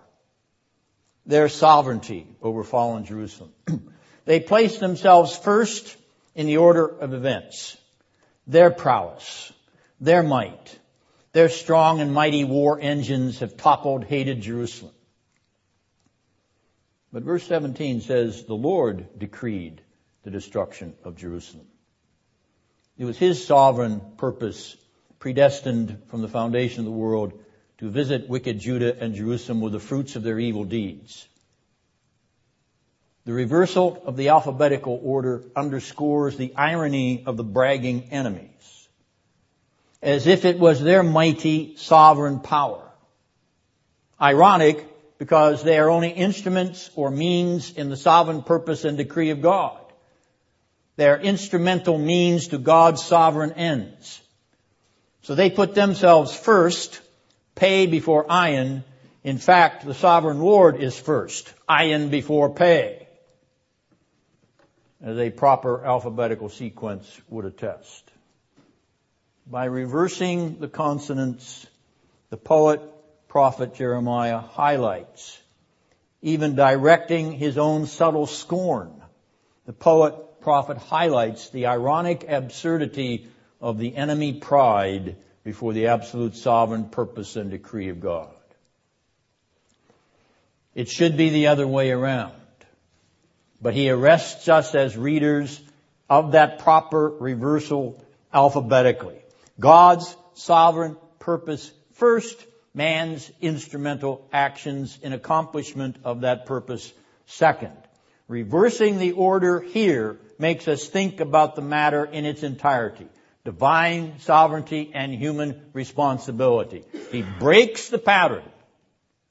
their sovereignty over fallen Jerusalem. <clears throat> they placed themselves first in the order of events, their prowess, their might, their strong and mighty war engines have toppled hated Jerusalem. But verse 17 says, the Lord decreed the destruction of Jerusalem. It was His sovereign purpose, predestined from the foundation of the world, to visit wicked Judah and Jerusalem with the fruits of their evil deeds. The reversal of the alphabetical order underscores the irony of the bragging enemies. As if it was their mighty sovereign power. Ironic because they are only instruments or means in the sovereign purpose and decree of God. They are instrumental means to God's sovereign ends. So they put themselves first, pay before ayin. In fact, the sovereign Lord is first, ayin before pay, as a proper alphabetical sequence would attest. By reversing the consonants, the poet prophet Jeremiah highlights, even directing his own subtle scorn. The poet prophet highlights the ironic absurdity of the enemy pride before the absolute sovereign purpose and decree of God. It should be the other way around. But he arrests us as readers of that proper reversal alphabetically. God's sovereign purpose first, man's instrumental actions in accomplishment of that purpose second. Reversing the order here makes us think about the matter in its entirety. Divine sovereignty and human responsibility. He breaks the pattern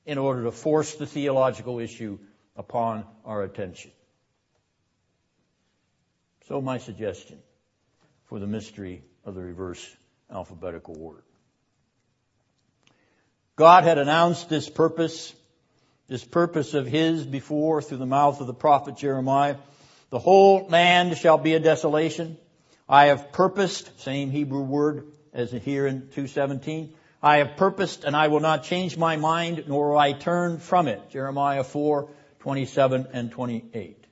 in order to force the theological issue upon our attention. So my suggestion for the mystery of the reverse alphabetical order. God had announced this purpose, this purpose of His before through the mouth of the prophet Jeremiah. The whole land shall be a desolation. I have purposed, same Hebrew word as here in 217. I have purposed and I will not change my mind nor will I turn from it. Jeremiah 4, 27 and 28.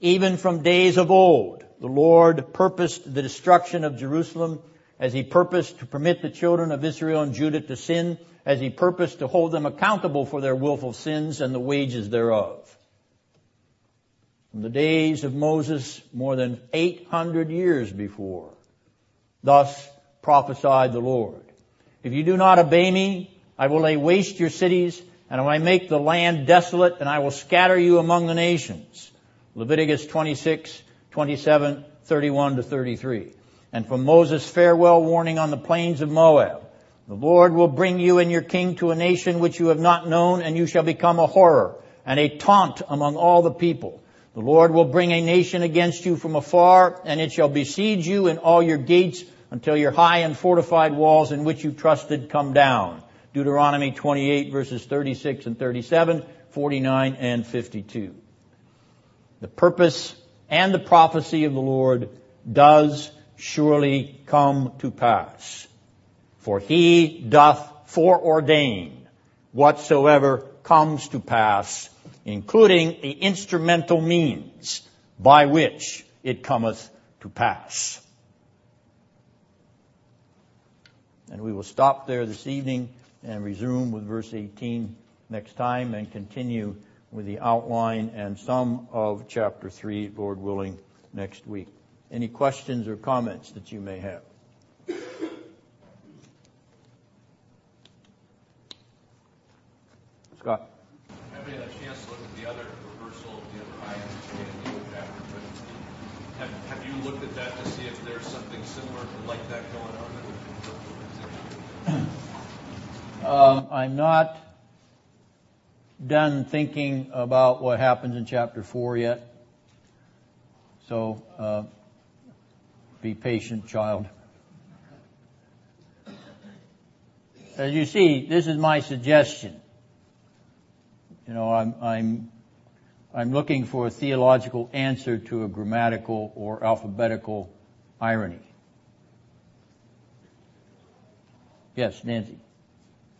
Even from days of old, the Lord purposed the destruction of Jerusalem as he purposed to permit the children of Israel and Judah to sin as he purposed to hold them accountable for their willful sins and the wages thereof. From the days of Moses, more than 800 years before, thus prophesied the Lord. If you do not obey me, I will lay waste your cities, and I will make the land desolate, and I will scatter you among the nations. Leviticus 26, 27, 31 to 33. And from Moses' farewell warning on the plains of Moab, the Lord will bring you and your king to a nation which you have not known, and you shall become a horror and a taunt among all the people. The Lord will bring a nation against you from afar, and it shall besiege you in all your gates until your high and fortified walls in which you trusted come down. Deuteronomy 28 verses 36 and 37, 49 and 52. The purpose and the prophecy of the Lord does surely come to pass. For he doth foreordain whatsoever comes to pass, including the instrumental means by which it cometh to pass. And we will stop there this evening and resume with verse 18 next time and continue with the outline and some of chapter 3, Lord willing, next week. Any questions or comments that you may have? Scott. A chance to look at the other reversal of the other have, you looked at that to see if there's something similar like that going on? Um, I'm not done thinking about what happens in chapter 4 yet. So, uh, be patient, child. As you see, this is my suggestion. You know, I'm, I'm, I'm looking for a theological answer to a grammatical or alphabetical irony. Yes, Nancy.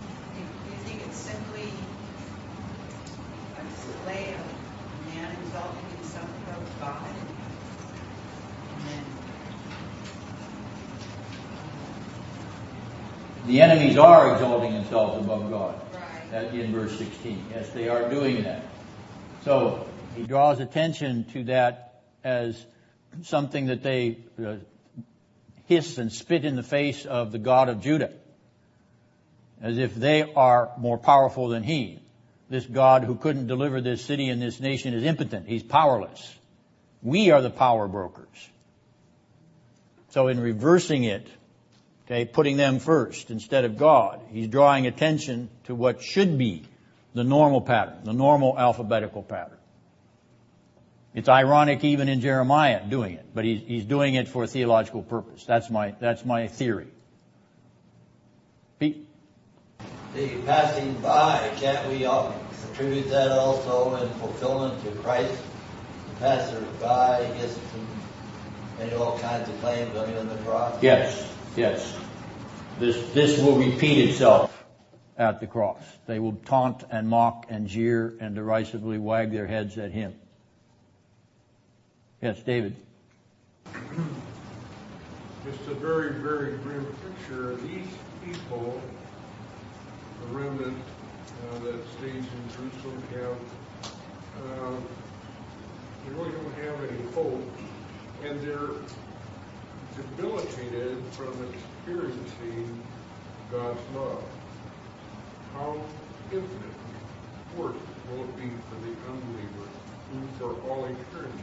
Do you think it's simply a display of man exalting himself above God? The enemies are exalting themselves above God. That in verse 16. Yes, they are doing that. So he draws attention to that as something that they uh, hiss and spit in the face of the God of Judah, as if they are more powerful than he. This God who couldn't deliver this city and this nation is impotent. He's powerless. We are the power brokers. So in reversing it, okay, putting them first instead of God, he's drawing attention to what should be the normal pattern, the normal alphabetical pattern. It's ironic even in Jeremiah doing it, but he's, he's doing it for a theological purpose. That's my, that's my theory. Pete? The passing by, can't we attribute that also in fulfillment to Christ? The passer by gets to make all kinds of claims on even the cross. Yes, yes. This, this will repeat itself at the cross. They will taunt and mock and jeer and derisively wag their heads at him. Yes, David. Just a very, very grim picture these people, the remnant uh, that stays in Jerusalem, have uh, they really don't have any hope, and they're debilitated from experiencing God's love. How infinite worse will it be for the unbeliever who, for all eternity,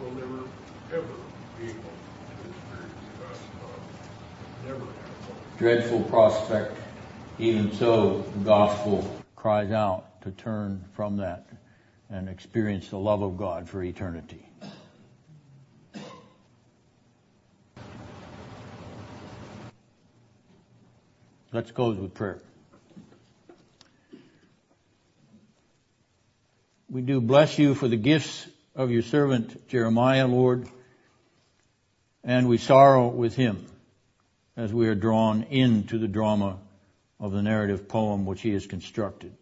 will never ever be able to experience God's love. Never have hope. Dreadful prospect. Even so, the gospel cries out to turn from that and experience the love of God for eternity. Let's close with prayer. We do bless you for the gifts of your servant Jeremiah, Lord, and we sorrow with him as we are drawn into the drama of the narrative poem which he has constructed.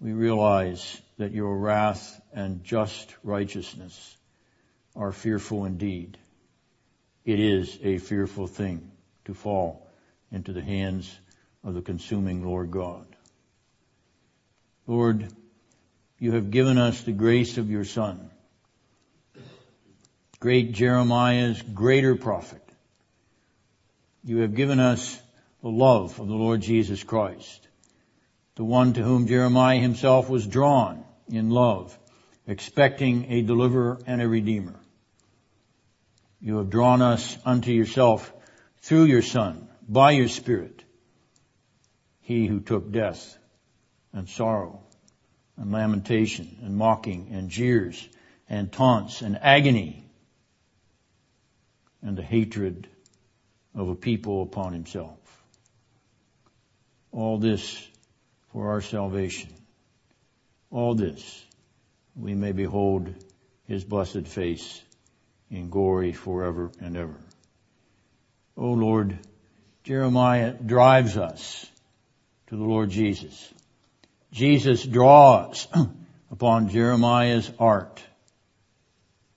We realize that your wrath and just righteousness are fearful indeed. It is a fearful thing to fall into the hands of the consuming Lord God. Lord, you have given us the grace of your Son, great Jeremiah's greater prophet. You have given us the love of the Lord Jesus Christ, the one to whom Jeremiah himself was drawn in love, expecting a deliverer and a redeemer. You have drawn us unto yourself through your Son, by your Spirit, he who took death and sorrow and lamentation and mocking and jeers and taunts and agony and the hatred of a people upon himself. All this for our salvation. All this we may behold his blessed face in glory forever and ever. O Lord, Jeremiah drives us to the Lord Jesus. Jesus draws <clears throat> upon Jeremiah's art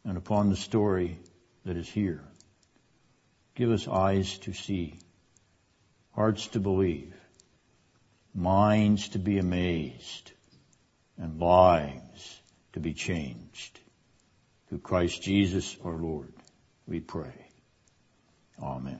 and upon the story that is here. Give us eyes to see, hearts to believe, minds to be amazed, and lives to be changed. Through Christ Jesus our Lord, we pray. Amen.